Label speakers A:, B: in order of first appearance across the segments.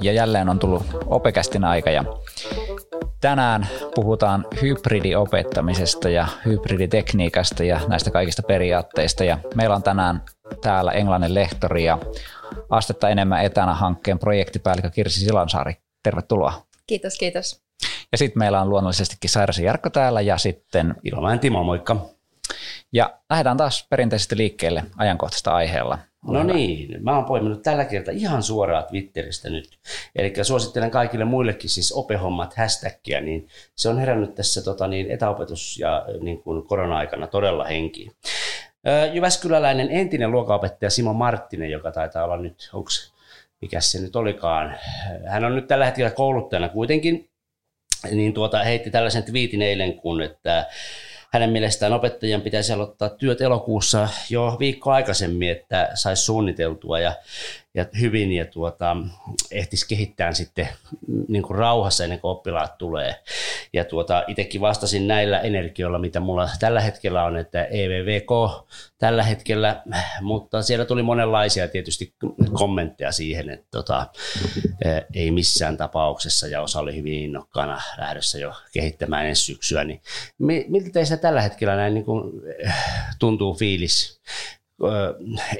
A: Ja jälleen on tullut opekästin aika ja tänään puhutaan hybridiopettamisesta ja hybriditekniikasta ja näistä kaikista periaatteista. Ja meillä on tänään täällä englannin lehtori ja astetta enemmän etänä hankkeen projektipäällikkö Kirsi Silansaari. Tervetuloa.
B: Kiitos, kiitos.
A: Ja sitten meillä on luonnollisestikin Sairasi Jarkko täällä ja sitten...
C: Ilomäen Timo, moikka.
A: Ja lähdetään taas perinteisesti liikkeelle ajankohtaista aiheella.
C: No niin, mä oon poiminut tällä kertaa ihan suoraan Twitteristä nyt. Eli suosittelen kaikille muillekin siis opehommat hashtagia, niin se on herännyt tässä tota, niin, etäopetus- ja niin kuin korona-aikana todella henkiin. Jyväskyläläinen entinen luokanopettaja Simo Marttinen, joka taitaa olla nyt, onko mikä se nyt olikaan, hän on nyt tällä hetkellä kouluttajana kuitenkin, niin tuota, heitti tällaisen twiitin eilen, kun että hänen mielestään opettajien pitäisi aloittaa työt elokuussa jo viikko aikaisemmin, että saisi suunniteltua. Ja, ja hyvin ja tuota, ehtisi kehittää sitten niin kuin rauhassa ennen kuin oppilaat tulee. Ja tuota, itsekin vastasin näillä energioilla, mitä mulla tällä hetkellä on, että EVVK tällä hetkellä, mutta siellä tuli monenlaisia tietysti kommentteja siihen, että tota, ei missään tapauksessa ja osa oli hyvin innokkaana lähdössä jo kehittämään ensi syksyä. Niin miltä teissä tällä hetkellä näin niin kuin, tuntuu fiilis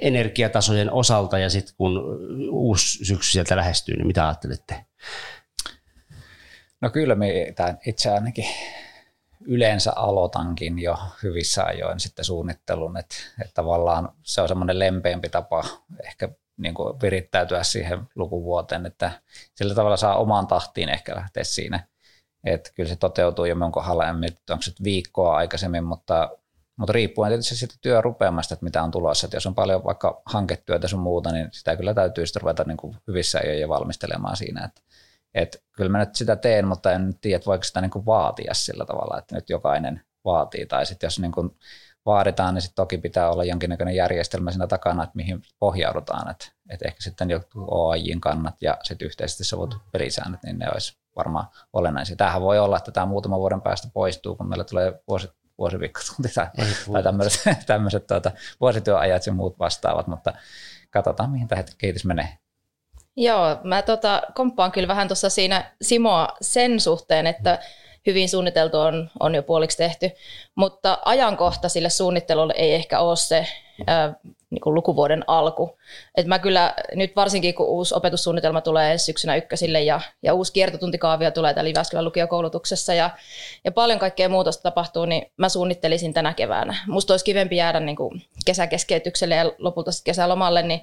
C: energiatasojen osalta ja sitten kun uusi syksy sieltä lähestyy, niin mitä ajattelette?
A: No kyllä me itse ainakin yleensä aloitankin jo hyvissä ajoin sitten suunnittelun, että, että tavallaan se on semmoinen lempeämpi tapa ehkä niin kuin virittäytyä siihen lukuvuoteen, että sillä tavalla saa omaan tahtiin ehkä lähteä siinä. Että kyllä se toteutuu jo minun kohdalla, en mieti, onko se viikkoa aikaisemmin, mutta, mutta riippuen tietysti siitä työrupeamasta, että mitä on tulossa. Että jos on paljon vaikka hanketyötä sun muuta, niin sitä kyllä täytyy sitten ruveta niin kuin hyvissä ajoin ja valmistelemaan siinä. Että et kyllä mä nyt sitä teen, mutta en tiedä, että voiko sitä niin kuin vaatia sillä tavalla, että nyt jokainen vaatii. Tai sitten jos niin kuin vaaditaan, niin sitten toki pitää olla jonkinnäköinen järjestelmä siinä takana, että mihin pohjaudutaan. Että et ehkä sitten joku OAJin kannat ja sitten yhteisesti sovut pelisäännöt, niin ne olisi varmaan olennaisia. Tämähän voi olla, että tämä muutama vuoden päästä poistuu, kun meillä tulee vuosi, vuosiviikkotunti tai, tai tämmöiset, tämmöiset tuota, vuosityöajat ja muut vastaavat, mutta katsotaan, mihin tämä kehitys menee.
B: Joo, mä tota, komppaan kyllä vähän tuossa siinä Simoa sen suhteen, että hyvin suunniteltu on, on jo puoliksi tehty, mutta ajankohta sille suunnittelulle ei ehkä ole se ää, niin kuin lukuvuoden alku. Et mä kyllä nyt varsinkin, kun uusi opetussuunnitelma tulee ensi syksynä ykkösille ja, ja uusi kiertotuntikaavio tulee täällä Jyväskylän lukiokoulutuksessa ja, ja paljon kaikkea muutosta tapahtuu, niin mä suunnittelisin tänä keväänä. Musta olisi kivempi jäädä niin kuin kesäkeskeytykselle ja lopulta kesälomalle, niin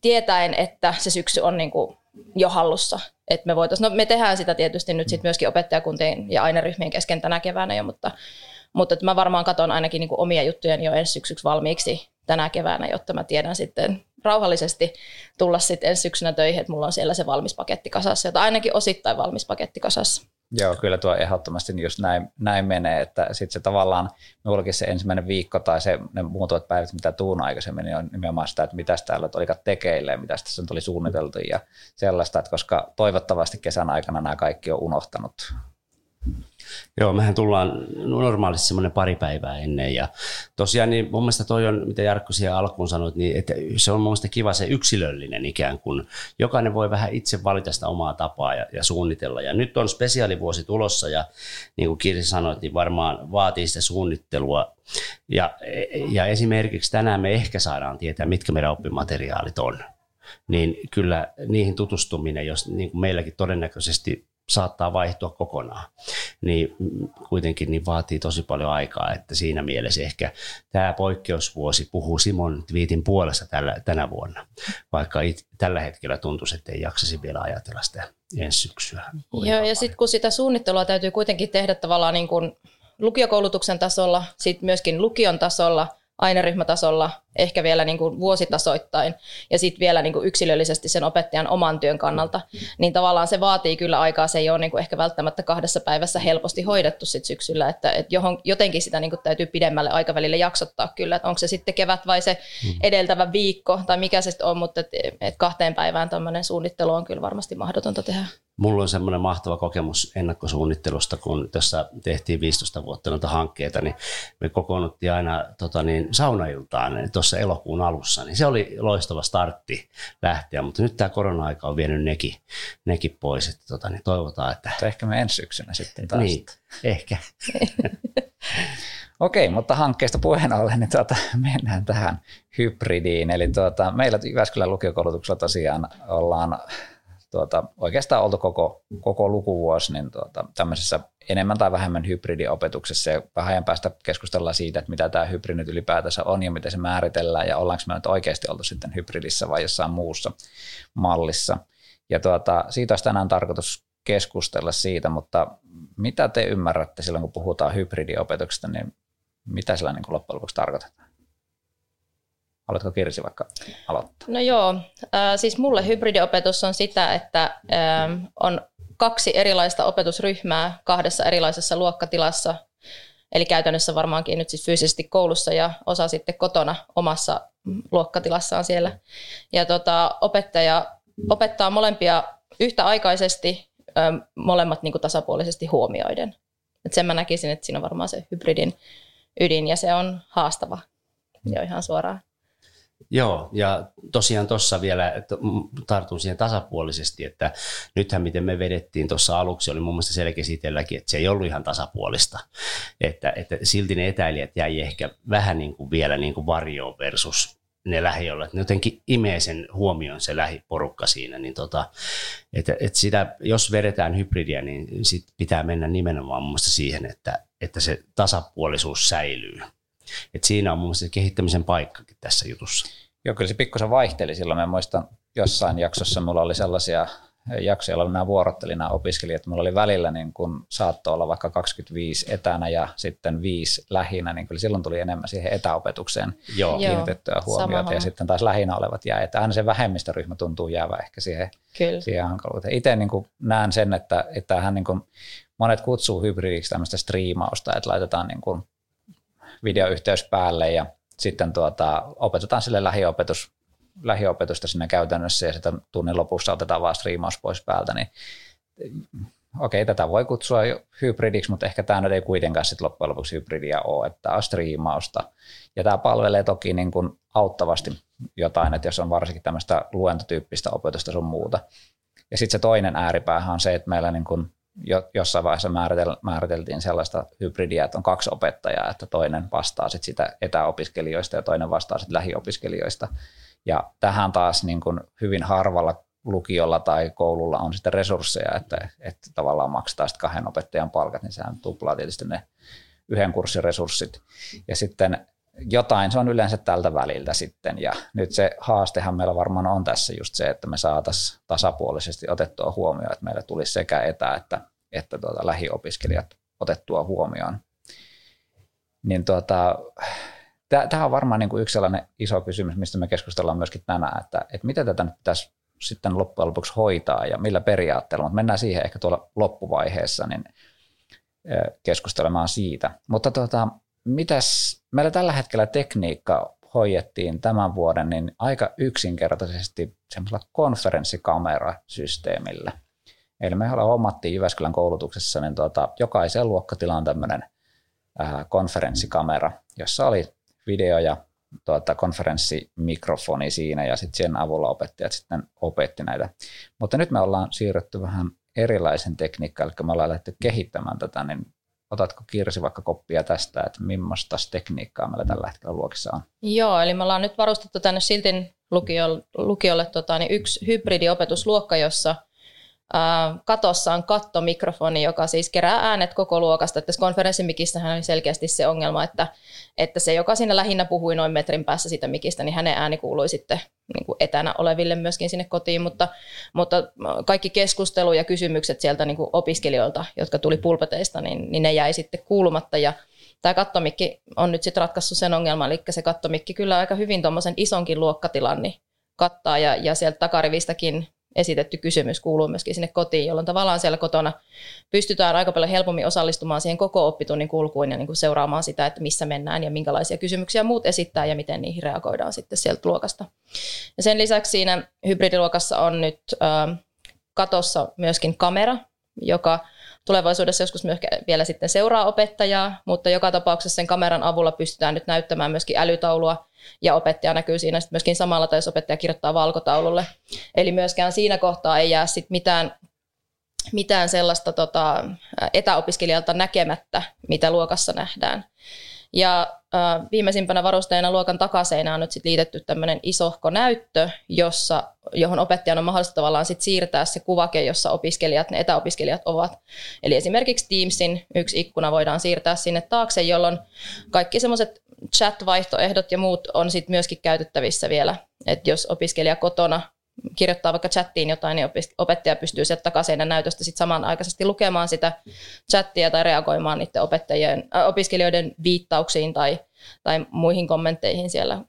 B: tietäen, että se syksy on niin kuin jo hallussa. Et me, voitais, no me tehdään sitä tietysti nyt sit myöskin opettajakuntien ja aineryhmien kesken tänä keväänä jo, mutta, mutta mä varmaan katson ainakin niin kuin omia juttuja jo ensi syksyksi valmiiksi tänä keväänä, jotta mä tiedän sitten rauhallisesti tulla sitten ensi syksynä töihin, että mulla on siellä se valmis paketti kasassa, tai ainakin osittain valmis paketti kasassa.
A: Joo, kyllä tuo ehdottomasti just näin, näin menee, että sitten se tavallaan minullakin se ensimmäinen viikko tai se, ne muutamat päivät, mitä tuun aikaisemmin, niin on nimenomaan sitä, että mitä täällä oli tekeille ja mitä tässä oli suunniteltu ja sellaista, että koska toivottavasti kesän aikana nämä kaikki on unohtanut
C: Joo, mehän tullaan normaalisti semmoinen pari päivää ennen ja tosiaan niin mun mielestä toi on, mitä Jarkko siellä alkuun sanoit, niin että se on mun mielestä kiva se yksilöllinen ikään kuin. Jokainen voi vähän itse valita sitä omaa tapaa ja, ja suunnitella. Ja nyt on spesiaalivuosi tulossa ja niin kuin Kirsi sanoi, niin varmaan vaatii sitä suunnittelua. Ja, ja esimerkiksi tänään me ehkä saadaan tietää, mitkä meidän oppimateriaalit on. Niin kyllä niihin tutustuminen, jos niin kuin meilläkin todennäköisesti saattaa vaihtua kokonaan, niin kuitenkin niin vaatii tosi paljon aikaa, että siinä mielessä ehkä tämä poikkeusvuosi puhuu Simon twiitin puolesta tällä, tänä vuonna, vaikka it, tällä hetkellä tuntuisi, että ei jaksasi vielä ajatella sitä ensi syksyä.
B: Joo, ja sitten kun sitä suunnittelua täytyy kuitenkin tehdä tavallaan niin kuin lukiokoulutuksen tasolla, sitten myöskin lukion tasolla – aineryhmätasolla, ehkä vielä niin kuin vuositasoittain ja sitten vielä niin kuin yksilöllisesti sen opettajan oman työn kannalta, niin tavallaan se vaatii kyllä aikaa, se ei ole niin kuin ehkä välttämättä kahdessa päivässä helposti hoidettu sit syksyllä, että, että johon, jotenkin sitä niin kuin täytyy pidemmälle aikavälille jaksottaa kyllä, että onko se sitten kevät vai se mm. edeltävä viikko tai mikä se sitten on, mutta et, et kahteen päivään tämmöinen suunnittelu on kyllä varmasti mahdotonta tehdä.
C: Mulla on semmoinen mahtava kokemus ennakkosuunnittelusta, kun tässä tehtiin 15 vuotta noita hankkeita, niin me kokoonnuttiin aina tota niin, saunailtaan tuossa elokuun alussa, niin se oli loistava startti lähteä, mutta nyt tämä korona-aika on vienyt nekin, nekin pois, että tota, niin toivotaan, että...
A: Tai ehkä me ensi syksynä sitten taas.
C: Niin, ehkä.
A: Okei, mutta hankkeesta puheen ollen, niin tuota, mennään tähän hybridiin. Eli tuota, meillä Jyväskylän lukiokoulutuksella tosiaan ollaan tuota, oikeastaan oltu koko, koko lukuvuosi niin tuota, tämmöisessä enemmän tai vähemmän hybridiopetuksessa ja vähän ajan päästä keskustellaan siitä, että mitä tämä hybridi nyt ylipäätänsä on ja miten se määritellään ja ollaanko me nyt oikeasti oltu sitten hybridissä vai jossain muussa mallissa. Ja tuota, siitä olisi tänään tarkoitus keskustella siitä, mutta mitä te ymmärrätte silloin, kun puhutaan hybridiopetuksesta, niin mitä sillä niin loppujen lopuksi tarkoitetaan? Haluatko Kirsi vaikka aloittaa?
B: No joo, siis mulle hybridiopetus on sitä, että on kaksi erilaista opetusryhmää kahdessa erilaisessa luokkatilassa, eli käytännössä varmaankin nyt siis fyysisesti koulussa ja osa sitten kotona omassa luokkatilassaan siellä. Ja tota, opettaja opettaa molempia yhtäaikaisesti, äh, molemmat niin kuin tasapuolisesti huomioiden. Et sen mä näkisin, että siinä on varmaan se hybridin ydin ja se on haastava jo ihan suoraan.
C: Joo, ja tosiaan tuossa vielä tartun siihen tasapuolisesti, että nythän miten me vedettiin tuossa aluksi, oli mun mielestä selkeä itselläkin, että se ei ollut ihan tasapuolista. Että, että silti ne etäilijät jäi ehkä vähän niin kuin vielä niin kuin varjoon versus ne lähiöllä, ne jotenkin imee sen huomioon se lähiporukka siinä, niin tota, että, että sitä, jos vedetään hybridiä, niin sit pitää mennä nimenomaan mun siihen, että, että se tasapuolisuus säilyy. Et siinä on mun mielestä kehittämisen paikkakin tässä jutussa.
A: Joo, kyllä se pikkusen vaihteli silloin. Mä muistan jossain jaksossa mulla oli sellaisia jaksoja, joilla nämä vuorotteli nämä opiskelijat. Mulla oli välillä niin kun saattoi olla vaikka 25 etänä ja sitten viisi lähinä, niin kyllä silloin tuli enemmän siihen etäopetukseen Joo. kiinnitettyä huomiota. Ja sitten taas lähinnä olevat jäi. Että aina se vähemmistöryhmä tuntuu jäävä ehkä siihen, kyllä. siihen hankaluuteen. Itse niin näen sen, että, että tämähän niin kuin, monet kutsuu hybridiksi tämmöistä striimausta, että laitetaan niin kuin videoyhteys päälle ja sitten tuota, opetetaan sille lähiopetus, lähiopetusta sinne käytännössä ja sitten tunnin lopussa otetaan vaan striimaus pois päältä, niin okei, okay, tätä voi kutsua hybridiksi, mutta ehkä tämä nyt ei kuitenkaan sitten loppujen lopuksi hybridia ole, että tämä on striimausta. Ja tämä palvelee toki niin kuin auttavasti jotain, että jos on varsinkin tämmöistä luentotyyppistä opetusta sun muuta. Ja sitten se toinen ääripäähän on se, että meillä niin kuin jo, jossain vaiheessa määritel, määriteltiin sellaista hybridiä, että on kaksi opettajaa, että toinen vastaa sit sitä etäopiskelijoista ja toinen vastaa sit lähiopiskelijoista. Ja tähän taas niin kuin hyvin harvalla lukiolla tai koululla on sitten resursseja, että, että tavallaan maksetaan sitten kahden opettajan palkat, niin sehän tuplaa tietysti ne yhden kurssin resurssit. Ja sitten jotain se on yleensä tältä väliltä sitten. Ja nyt se haastehan meillä varmaan on tässä just se, että me saataisiin tasapuolisesti otettua huomioon, että meillä tulisi sekä etä- että, että tuota, lähiopiskelijat otettua huomioon. Niin tuota, tämä on varmaan niin kuin yksi sellainen iso kysymys, mistä me keskustellaan myöskin tänään, että, että miten tätä nyt pitäisi sitten loppujen lopuksi hoitaa ja millä periaatteella, mutta mennään siihen ehkä tuolla loppuvaiheessa niin keskustelemaan siitä. Mutta tuota, mitäs, meillä tällä hetkellä tekniikka hoidettiin tämän vuoden niin aika yksinkertaisesti semmoisella konferenssikamerasysteemillä. Eli me hommattiin Jyväskylän koulutuksessa, niin tuota, jokaisen luokkatilaan tämmöinen ää, konferenssikamera, jossa oli video ja tuota, konferenssimikrofoni siinä ja sitten sen avulla opettajat sitten opetti näitä. Mutta nyt me ollaan siirrytty vähän erilaisen tekniikkaan, eli me ollaan lähdetty kehittämään tätä, niin Otatko Kirsi vaikka koppia tästä, että millaista tekniikkaa meillä tällä hetkellä luokissa on?
B: Joo, eli me ollaan nyt varustettu tänne Siltin lukiolle, lukiolle tota, niin yksi hybridiopetusluokka, jossa katossa on kattomikrofoni, joka siis kerää äänet koko luokasta. Tässä konferenssimikissähän oli selkeästi se ongelma, että, että se, joka siinä lähinnä puhui noin metrin päässä siitä mikistä, niin hänen ääni kuului sitten niin kuin etänä oleville myöskin sinne kotiin, mutta, mutta kaikki keskustelu ja kysymykset sieltä niin kuin opiskelijoilta, jotka tuli pulpeteista, niin, niin ne jäi sitten kuulumatta. Ja Tämä kattomikki on nyt sitten ratkaissut sen ongelman, eli se kattomikki kyllä aika hyvin tuommoisen isonkin luokkatilan niin kattaa. Ja, ja sieltä takarivistäkin esitetty kysymys kuuluu myöskin sinne kotiin, jolloin tavallaan siellä kotona pystytään aika paljon helpommin osallistumaan siihen koko oppitunnin kulkuun ja niin kuin seuraamaan sitä, että missä mennään ja minkälaisia kysymyksiä muut esittää ja miten niihin reagoidaan sitten sieltä luokasta. Ja sen lisäksi siinä hybridiluokassa on nyt äh, katossa myöskin kamera, joka tulevaisuudessa joskus myös vielä sitten seuraa opettajaa, mutta joka tapauksessa sen kameran avulla pystytään nyt näyttämään myöskin älytaulua ja opettaja näkyy siinä sitten myöskin samalla, tai jos opettaja kirjoittaa valkotaululle. Eli myöskään siinä kohtaa ei jää sit mitään, mitään sellaista tota, etäopiskelijalta näkemättä, mitä luokassa nähdään. Ja viimeisimpänä varusteena luokan takaseinään on nyt sit liitetty tämmöinen isohko näyttö, jossa, johon opettajan on mahdollista tavallaan sit siirtää se kuvake, jossa opiskelijat, ne etäopiskelijat ovat. Eli esimerkiksi Teamsin yksi ikkuna voidaan siirtää sinne taakse, jolloin kaikki semmoiset chat-vaihtoehdot ja muut on sitten myöskin käytettävissä vielä. että jos opiskelija kotona kirjoittaa vaikka chattiin jotain, niin opettaja pystyy sieltä takaisin näytöstä sit samanaikaisesti lukemaan sitä chattia tai reagoimaan niiden opettajien, äh, opiskelijoiden viittauksiin tai, tai muihin kommentteihin siellä,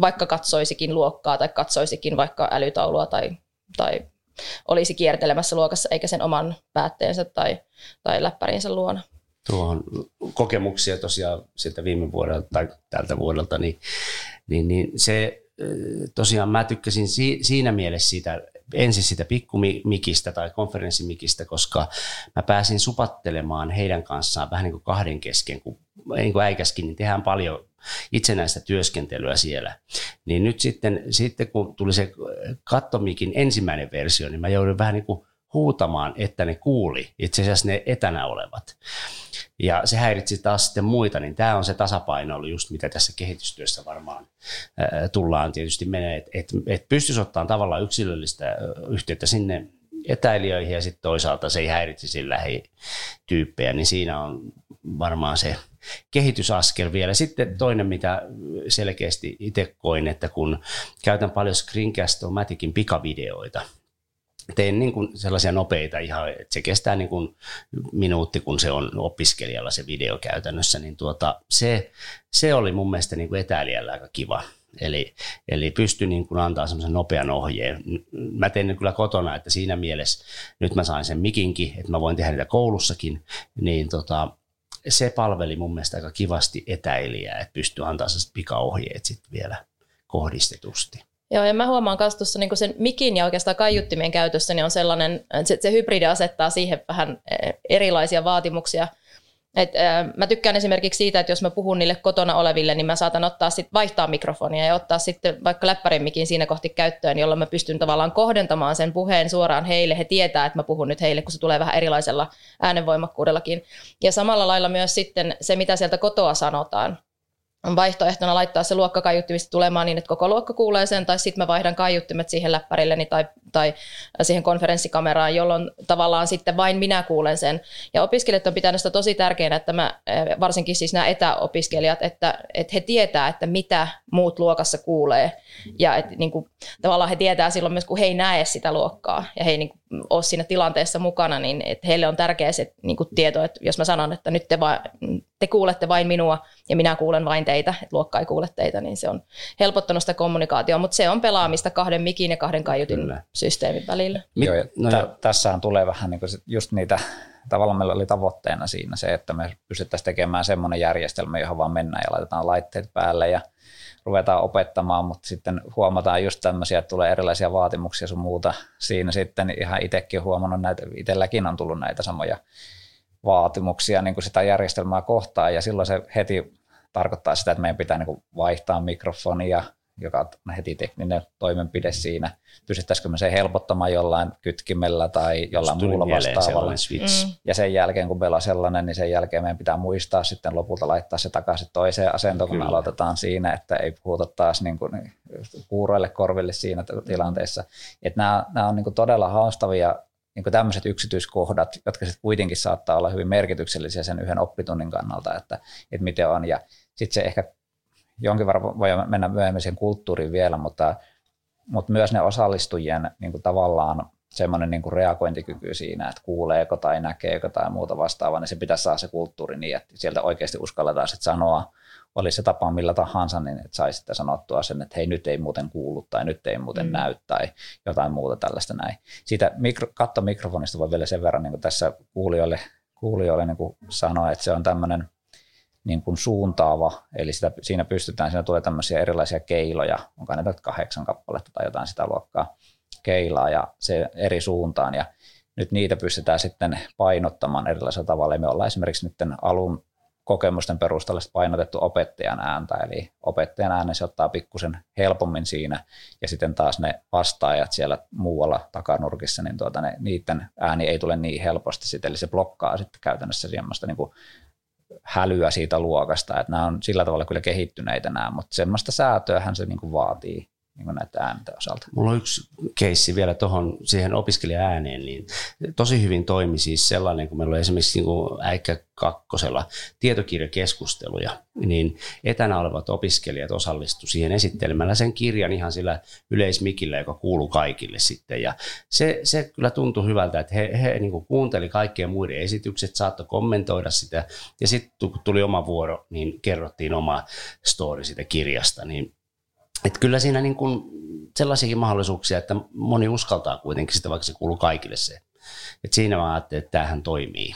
B: vaikka katsoisikin luokkaa tai katsoisikin vaikka älytaulua tai, tai olisi kiertelemässä luokassa eikä sen oman päätteensä tai, tai läppärinsä luona.
C: Tuohon kokemuksia tosiaan sieltä viime vuodelta tai tältä vuodelta, niin, niin, niin se tosiaan mä tykkäsin siinä mielessä siitä, ensin sitä pikkumikistä tai konferenssimikistä, koska mä pääsin supattelemaan heidän kanssaan vähän niin kuin kahden kesken, kun niin kuin äikäskin, niin tehdään paljon itsenäistä työskentelyä siellä. Niin nyt sitten, sitten kun tuli se kattomikin ensimmäinen versio, niin mä joudun vähän niin kuin huutamaan, että ne kuuli, itse asiassa ne etänä olevat. Ja se häiritsi taas sitten muita, niin tämä on se tasapaino ollut just mitä tässä kehitystyössä varmaan tullaan tietysti menee, että et, et pystyisi ottaa tavallaan yksilöllistä yhteyttä sinne etäilijöihin ja sitten toisaalta se ei häiritsisi lähityyppejä, niin siinä on varmaan se kehitysaskel vielä. Sitten toinen, mitä selkeästi itse koin, että kun käytän paljon Screencast-O-Maticin pikavideoita, teen niin kuin sellaisia nopeita ihan, että se kestää niin kuin minuutti, kun se on opiskelijalla se video käytännössä, niin tuota, se, se oli mun mielestä niin kuin etäilijällä aika kiva. Eli, eli pystyi niin kuin antaa semmoisen nopean ohjeen. Mä teen kyllä kotona, että siinä mielessä nyt mä sain sen mikinkin, että mä voin tehdä niitä koulussakin, niin tota, se palveli mun mielestä aika kivasti etäilijää, että pystyy antaa pikaohjeet sitten vielä kohdistetusti.
B: Joo, ja mä huomaan myös tuossa niin sen mikin ja oikeastaan kaiuttimien käytössä, niin on sellainen, että se, se hybridi asettaa siihen vähän e, erilaisia vaatimuksia. Et, ää, mä tykkään esimerkiksi siitä, että jos mä puhun niille kotona oleville, niin mä saatan ottaa sit, vaihtaa mikrofonia ja ottaa sitten vaikka läppärin mikin siinä kohti käyttöön, jolloin mä pystyn tavallaan kohdentamaan sen puheen suoraan heille. He tietää, että mä puhun nyt heille, kun se tulee vähän erilaisella äänenvoimakkuudellakin. Ja samalla lailla myös sitten se, mitä sieltä kotoa sanotaan on vaihtoehtona laittaa se luokkakaiuttimista tulemaan niin, että koko luokka kuulee sen, tai sitten mä vaihdan kaiuttimet siihen läppärilleni tai, tai siihen konferenssikameraan, jolloin tavallaan sitten vain minä kuulen sen. Ja opiskelijat on pitänyt sitä tosi tärkeänä, että mä, eh, varsinkin siis nämä etäopiskelijat, että, että he tietää, että mitä muut luokassa kuulee. Ja että niin kuin, tavallaan he tietää silloin myös, kun he ei näe sitä luokkaa ja he ei niin kuin, ole siinä tilanteessa mukana, niin että heille on tärkeä se niin kuin tieto, että jos mä sanon, että nyt te, va- te kuulette vain minua ja minä kuulen vain teitä, että luokka ei kuule teitä, niin se on helpottanut sitä kommunikaatiota, mutta se on pelaamista kahden mikin ja kahden kaiutin Kyllä. systeemin välillä.
A: Joo, ja no, t- tässähän tulee vähän niin kuin just niitä, tavallaan meillä oli tavoitteena siinä se, että me pystyttäisiin tekemään semmoinen järjestelmä, johon vaan mennään ja laitetaan laitteet päälle ja ruvetaan opettamaan, mutta sitten huomataan just tämmöisiä, että tulee erilaisia vaatimuksia sun muuta. Siinä sitten ihan itsekin huomannut näitä, itselläkin on tullut näitä samoja vaatimuksia niin kuin sitä järjestelmää kohtaan ja silloin se heti tarkoittaa sitä, että meidän pitää niin kuin vaihtaa mikrofonia, joka on heti tekninen toimenpide siinä. Pystyttäisikö me se helpottamaan jollain kytkimellä tai jollain muulla vastaavalla. Mm. Ja sen jälkeen, kun meillä on sellainen, niin sen jälkeen meidän pitää muistaa sitten lopulta laittaa se takaisin toiseen asentoon, kun Kyllä. me aloitetaan siinä, että ei puhuta taas niin kuin kuuroille korville siinä tilanteessa. Että nämä, nämä on niin kuin todella haastavia niin kuin tämmöiset yksityiskohdat, jotka sitten kuitenkin saattaa olla hyvin merkityksellisiä sen yhden oppitunnin kannalta, että, että miten on. Ja sitten se ehkä jonkin verran voi mennä myöhemmin sen kulttuuriin vielä, mutta, mutta myös ne osallistujien niin kuin tavallaan semmoinen niin kuin reagointikyky siinä, että kuuleeko tai näkeekö tai muuta vastaavaa, niin se pitäisi saada se kulttuuri niin, että sieltä oikeasti uskalletaan sitten sanoa, oli se tapa millä tahansa, niin että saisi sitten sanottua sen, että hei nyt ei muuten kuulu tai nyt ei muuten mm. näy tai jotain muuta tällaista näin. Siitä mikro, kattomikrofonista voi vielä sen verran niin kuin tässä kuulijoille, kuulijoille niin kuin sanoa, että se on tämmöinen – niin kuin suuntaava, eli sitä, siinä pystytään, siinä tulee tämmöisiä erilaisia keiloja, onko näitä kahdeksan kappaletta tai jotain sitä luokkaa, skeilaa ja se eri suuntaan ja nyt niitä pystytään sitten painottamaan erilaisella tavalla. me ollaan esimerkiksi nyt alun kokemusten perusteella painotettu opettajan ääntä, eli opettajan äänen se ottaa pikkusen helpommin siinä, ja sitten taas ne vastaajat siellä muualla takanurkissa, niin tuota, ne, niiden ääni ei tule niin helposti, sit, eli se blokkaa sitten käytännössä semmoista niin kuin hälyä siitä luokasta, että nämä on sillä tavalla kyllä kehittyneitä nämä, mutta semmoista säätöähän se niin kuin vaatii niin näitä ääntä osalta.
C: Mulla on yksi keissi vielä tuohon siihen opiskelija-ääneen, niin tosi hyvin toimi siis sellainen, kun meillä oli esimerkiksi niin kuin äikkä kakkosella tietokirjakeskusteluja, niin etänä olevat opiskelijat osallistu siihen esittelemällä sen kirjan ihan sillä yleismikillä, joka kuuluu kaikille sitten. Ja se, se kyllä tuntui hyvältä, että he, he niin kuin kuunteli kaikkien muiden esitykset, saattoi kommentoida sitä, ja sitten kun tuli oma vuoro, niin kerrottiin oma story siitä kirjasta, niin et kyllä siinä niin kuin sellaisiakin mahdollisuuksia, että moni uskaltaa kuitenkin sitä, vaikka se kuuluu kaikille se. Et siinä mä ajattelin, että tämähän toimii.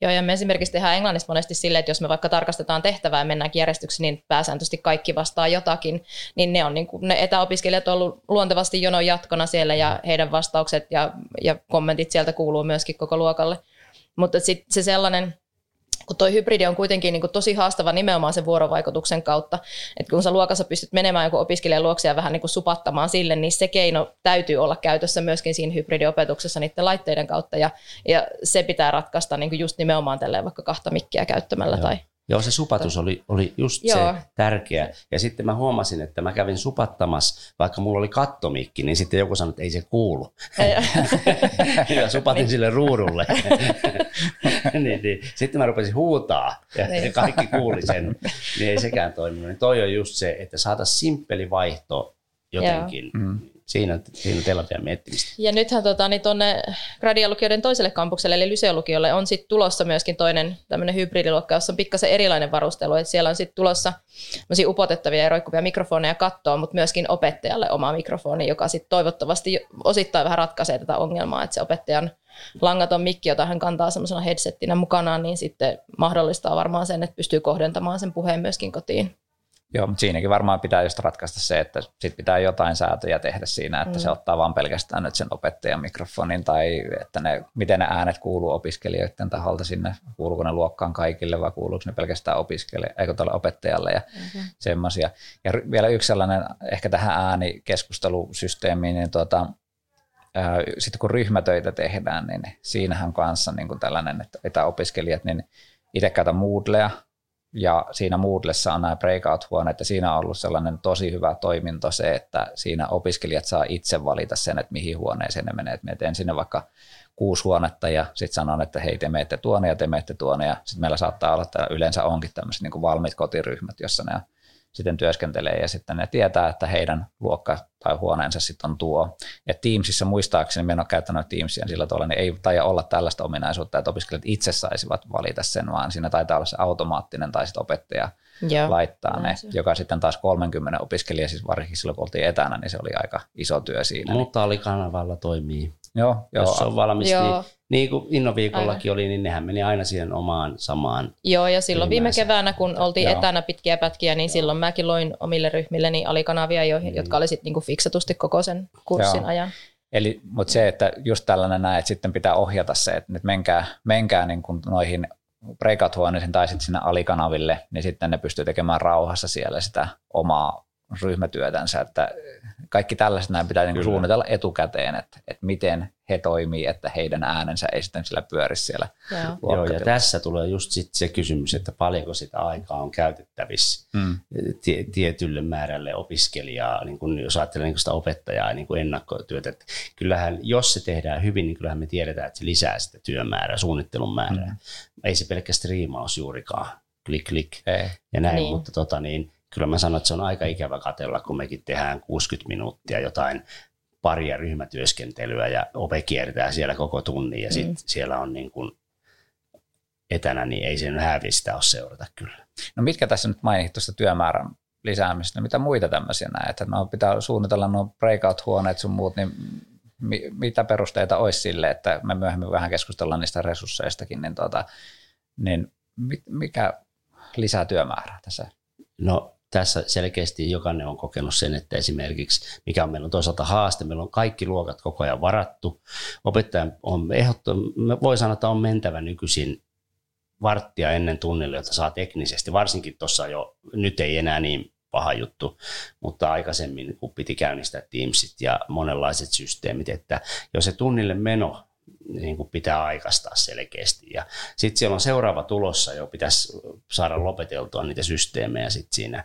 B: Joo, ja me esimerkiksi tehdään englannista monesti silleen, että jos me vaikka tarkastetaan tehtävää ja mennään järjestykseen, niin pääsääntöisesti kaikki vastaa jotakin, niin ne on niin kuin, ne etäopiskelijat on ollut luontevasti jonon jatkona siellä ja heidän vastaukset ja, ja kommentit sieltä kuuluu myöskin koko luokalle. Mutta sitten se sellainen, kun tuo hybridi on kuitenkin niin kuin tosi haastava nimenomaan sen vuorovaikutuksen kautta, että kun sä luokassa pystyt menemään joku opiskelijan luokse ja vähän niin kuin supattamaan sille, niin se keino täytyy olla käytössä myöskin siinä hybridiopetuksessa niiden laitteiden kautta, ja, ja se pitää ratkaista niin kuin just nimenomaan tälleen vaikka kahta mikkiä käyttämällä Joo. tai
C: Joo, se supatus oli, oli just Joo. se tärkeä. Ja sitten mä huomasin, että mä kävin supattamassa, vaikka mulla oli kattomikki, niin sitten joku sanoi, että ei se kuulu. ja supatin sille ruudulle. niin, niin. Sitten mä rupesin huutaa ja niin. kaikki kuuli sen. Niin ei sekään toiminut. Niin toi on just se, että saataisiin simppeli vaihto jotenkin. Mm siinä, siinä teillä on vielä miettimistä.
B: Ja nythän tota, niin tuonne gradialukioiden toiselle kampukselle, eli lyseolukiolle, on sitten tulossa myöskin toinen tämmöinen hybridiluokka, jossa on pikkasen erilainen varustelu. Et siellä on sitten tulossa upotettavia ja roikkuvia mikrofoneja kattoon, mutta myöskin opettajalle oma mikrofoni, joka sitten toivottavasti osittain vähän ratkaisee tätä ongelmaa, että se opettajan langaton mikki, jota hän kantaa semmoisena headsettinä mukanaan, niin sitten mahdollistaa varmaan sen, että pystyy kohdentamaan sen puheen myöskin kotiin.
A: Joo, mutta siinäkin varmaan pitää just ratkaista se, että sit pitää jotain säätöjä tehdä siinä, että mm. se ottaa vaan pelkästään nyt sen opettajan mikrofonin tai että ne, miten ne äänet kuuluu opiskelijoiden taholta sinne, kuuluuko ne luokkaan kaikille vai kuuluuko ne pelkästään opiskelijalle, eikö tälle opettajalle ja mm-hmm. semmoisia. Ja vielä yksi sellainen ehkä tähän äänikeskustelusysteemiin, niin tuota, sitten kun ryhmätöitä tehdään, niin siinähän kanssa niin kuin tällainen, että etäopiskelijat, niin itse käytän Moodlea, ja siinä Moodlessa on nämä breakout-huoneet, ja siinä on ollut sellainen tosi hyvä toiminto se, että siinä opiskelijat saa itse valita sen, että mihin huoneeseen ne menee. Et teen sinne vaikka kuusi huonetta ja sitten sanon, että hei te menette tuonne ja te menette tuonne ja sitten meillä saattaa olla, että yleensä onkin tämmöiset niin valmiit kotiryhmät, jossa ne sitten työskentelee ja sitten ne tietää, että heidän luokka tai huoneensa sitten on tuo. Ja Teamsissa muistaakseni, minä olen käyttänyt Teamsia sillä tavalla, niin ei taida olla tällaista ominaisuutta, että opiskelijat itse saisivat valita sen, vaan siinä taitaa olla se automaattinen tai sitten opettaja Joo, laittaa ne, se. joka sitten taas 30 opiskelija, siis varsinkin silloin kun oltiin etänä, niin se oli aika iso työ siinä.
C: Mutta niin. kanavalla toimii.
A: Joo,
C: joo. Jos on valmis, joo. niin, niin kuin Innoviikollakin oli, niin nehän meni aina siihen omaan samaan.
B: Joo, ja silloin viime keväänä, kun oltiin joo. etänä pitkiä pätkiä, niin joo. silloin mäkin loin omille ryhmilleni alikanavia, joihin, niin. jotka oli sitten niin fiksatusti koko sen kurssin joo. ajan.
A: Eli, mutta se, että just tällainen näin, että sitten pitää ohjata se, että nyt menkää, menkää niin kuin noihin breakout-huoneisiin tai sitten sinne alikanaville, niin sitten ne pystyy tekemään rauhassa siellä sitä omaa ryhmätyötänsä, että kaikki tällaiset näin pitää niin suunnitella etukäteen, että, että miten he toimii, että heidän äänensä ei sitten sillä pyöri siellä
C: Joo. Joo, ja tässä tulee just sit se kysymys, että paljonko sitä aikaa on käytettävissä mm. tietylle määrälle opiskelijaa, niin kun, jos ajattelee niin sitä opettajaa niin kuin ennakkotyötä. Että kyllähän, jos se tehdään hyvin, niin kyllähän me tiedetään, että se lisää sitä työmäärää, suunnittelun määrää. Mm. Ei se pelkkä striimaus juurikaan, klik klik ei. ja näin, niin. mutta tota niin, kyllä mä sanon, että se on aika ikävä katella, kun mekin tehdään 60 minuuttia jotain paria ryhmätyöskentelyä ja ope kiertää siellä koko tunnin ja sitten mm. siellä on niin kuin etänä, niin ei sen hävistä ole seurata kyllä.
A: No mitkä tässä nyt mainittu tuosta työmäärän lisäämistä, mitä muita tämmöisiä näet, että no pitää suunnitella nuo breakout-huoneet sun muut, niin mi- mitä perusteita olisi sille, että me myöhemmin vähän keskustellaan niistä resursseistakin, niin, tota, niin mikä lisää työmäärää tässä?
C: No tässä selkeästi jokainen on kokenut sen, että esimerkiksi, mikä on meillä on toisaalta haaste, meillä on kaikki luokat koko ajan varattu. Opettajan on ehdottomasti, voi sanoa, että on mentävä nykyisin varttia ennen tunnille, jota saa teknisesti, varsinkin tuossa jo, nyt ei enää niin paha juttu, mutta aikaisemmin kun piti käynnistää Teamsit ja monenlaiset systeemit, että jos se tunnille meno niin kuin pitää aikaistaa selkeästi. Ja sitten siellä on seuraava tulossa, jo pitäisi saada lopeteltua niitä systeemejä sitten siinä.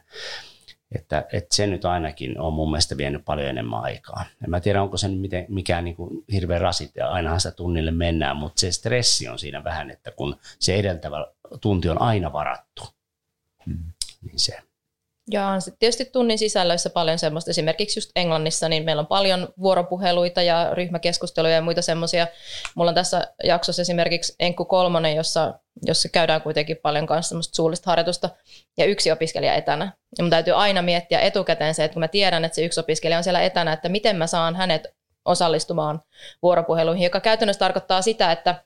C: Että, että se nyt ainakin on mun mielestä vienyt paljon enemmän aikaa. En mä tiedä, onko se miten, mikään niin kuin hirveän rasite, ainahan sitä tunnille mennään, mutta se stressi on siinä vähän, että kun se edeltävä tunti on aina varattu, hmm. niin se
B: ja on sitten tietysti tunnin sisällöissä paljon semmoista, esimerkiksi just Englannissa, niin meillä on paljon vuoropuheluita ja ryhmäkeskusteluja ja muita semmoisia. Mulla on tässä jaksossa esimerkiksi Enku kolmonen, jossa, jossa käydään kuitenkin paljon kanssa semmoista suullista harjoitusta ja yksi opiskelija etänä. Ja mun täytyy aina miettiä etukäteen se, että kun mä tiedän, että se yksi opiskelija on siellä etänä, että miten mä saan hänet osallistumaan vuoropuheluihin, joka käytännössä tarkoittaa sitä, että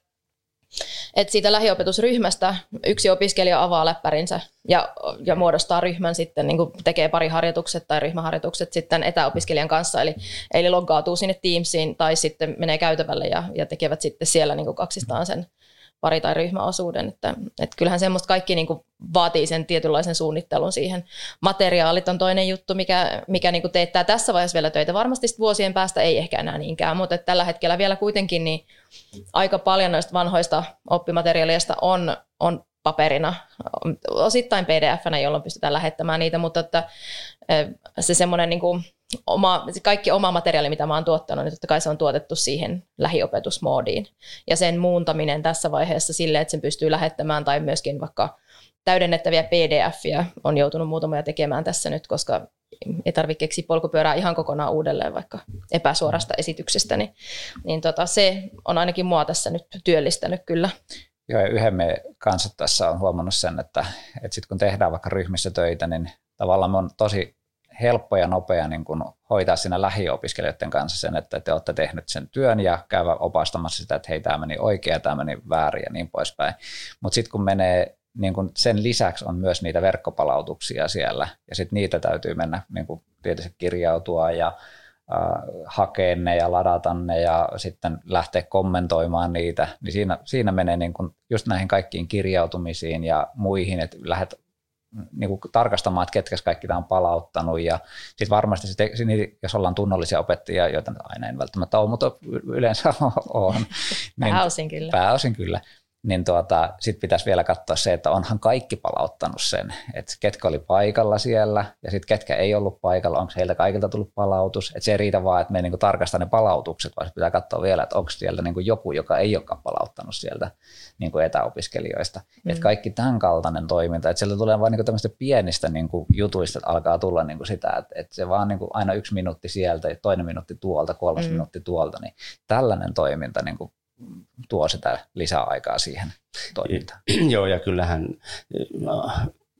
B: että siitä lähiopetusryhmästä yksi opiskelija avaa läppärinsä ja, ja muodostaa ryhmän sitten, niin tekee pari harjoitukset tai ryhmäharjoitukset sitten etäopiskelijan kanssa, eli, eli loggautuu sinne Teamsiin tai sitten menee käytävälle ja, ja tekevät sitten siellä niin kaksistaan sen pari- tai ryhmäosuuden. Että, että kyllähän semmoista kaikki niin kuin vaatii sen tietynlaisen suunnittelun siihen. Materiaalit on toinen juttu, mikä, mikä niin kuin teettää tässä vaiheessa vielä töitä. Varmasti vuosien päästä ei ehkä enää niinkään, mutta että tällä hetkellä vielä kuitenkin niin aika paljon noista vanhoista oppimateriaaleista on, on paperina, osittain pdf jolloin pystytään lähettämään niitä, mutta että se semmoinen niin kuin oma, kaikki oma materiaali, mitä mä oon tuottanut, niin totta kai se on tuotettu siihen lähiopetusmoodiin. Ja sen muuntaminen tässä vaiheessa sille, että sen pystyy lähettämään tai myöskin vaikka täydennettäviä pdf on joutunut muutamia tekemään tässä nyt, koska ei tarvitse keksiä polkupyörää ihan kokonaan uudelleen vaikka epäsuorasta esityksestä, niin, niin tota, se on ainakin mua tässä nyt työllistänyt kyllä.
A: Joo, ja yhden me kanssa tässä on huomannut sen, että, että sitten kun tehdään vaikka ryhmissä töitä, niin tavallaan on tosi helppo ja nopea niin kun hoitaa siinä lähiopiskelijoiden kanssa sen, että te olette tehnyt sen työn ja käyvä opastamassa sitä, että hei, tämä meni oikein, tämä meni väärin ja niin poispäin. Mutta sitten kun menee, niin kun sen lisäksi on myös niitä verkkopalautuksia siellä ja sitten niitä täytyy mennä niin kun tietysti kirjautua ja äh, hakea ne ja ladata ne ja sitten lähteä kommentoimaan niitä, niin siinä, siinä menee niin kun just näihin kaikkiin kirjautumisiin ja muihin, että lähdet niin kuin tarkastamaan, että ketkä kaikki tämä on palauttanut. Ja sitten varmasti, sit, jos ollaan tunnollisia opettajia, joita aina en välttämättä ole, mutta yleensä on.
B: Niin pääosin kyllä.
A: Pääosin kyllä niin tuota, sitten pitäisi vielä katsoa se, että onhan kaikki palauttanut sen, että ketkä oli paikalla siellä ja sitten ketkä ei ollut paikalla, onko heiltä kaikilta tullut palautus. Että se ei riitä vaan, että me niinku tarkastaa ne palautukset, vaan pitää katsoa vielä, että onko siellä niinku joku, joka ei olekaan palauttanut sieltä niinku etäopiskelijoista. Mm. Että kaikki tämän kaltainen toiminta, että sieltä tulee vain niinku tämmöistä pienistä niinku jutuista, että alkaa tulla niinku sitä, että, että se vaan niinku aina yksi minuutti sieltä, toinen minuutti tuolta, kolmas mm. minuutti tuolta, niin tällainen toiminta niinku tuo sitä lisäaikaa siihen toimintaan.
C: Joo, ja kyllähän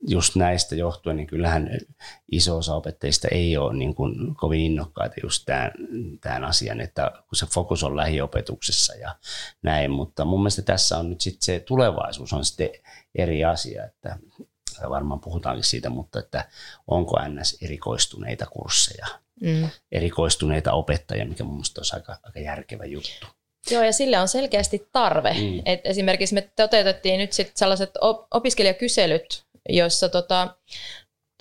C: just näistä johtuen, niin kyllähän iso osa opettajista ei ole niin kuin kovin innokkaita just tämän, tämän asian, että kun se fokus on lähiopetuksessa ja näin, mutta mun mielestä tässä on nyt sitten se tulevaisuus on sitten eri asia, että varmaan puhutaankin siitä, mutta että onko NS erikoistuneita kursseja, mm. erikoistuneita opettajia, mikä mun mielestä olisi aika, aika järkevä juttu.
B: Joo, ja sille on selkeästi tarve. Mm. Et esimerkiksi me toteutettiin nyt sit sellaiset op- opiskelijakyselyt, joissa tota,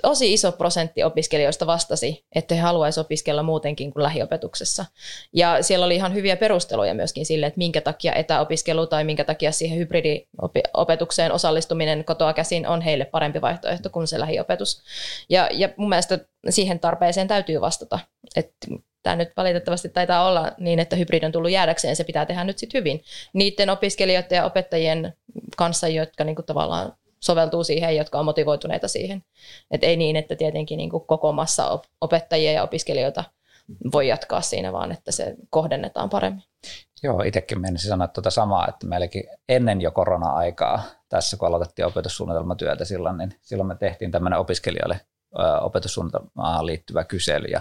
B: tosi iso prosentti opiskelijoista vastasi, että he haluaisivat opiskella muutenkin kuin lähiopetuksessa. Ja siellä oli ihan hyviä perusteluja myöskin sille, että minkä takia etäopiskelu tai minkä takia siihen hybridiopetukseen osallistuminen kotoa käsin on heille parempi vaihtoehto kuin se lähiopetus. Ja, ja mun mielestä siihen tarpeeseen täytyy vastata. Että tämä nyt valitettavasti taitaa olla niin, että hybrid on tullut jäädäkseen, se pitää tehdä nyt sitten hyvin. Niiden opiskelijoiden ja opettajien kanssa, jotka niinku tavallaan soveltuu siihen, jotka on motivoituneita siihen. Et ei niin, että tietenkin niinku koko massa opettajia ja opiskelijoita voi jatkaa siinä, vaan että se kohdennetaan paremmin.
A: Joo, itsekin menisin sanoa tuota samaa, että meilläkin ennen jo korona-aikaa, tässä kun aloitettiin opetussuunnitelmatyötä silloin, niin silloin me tehtiin tämmöinen opiskelijoille opetussuunnitelmaan liittyvä kysely ja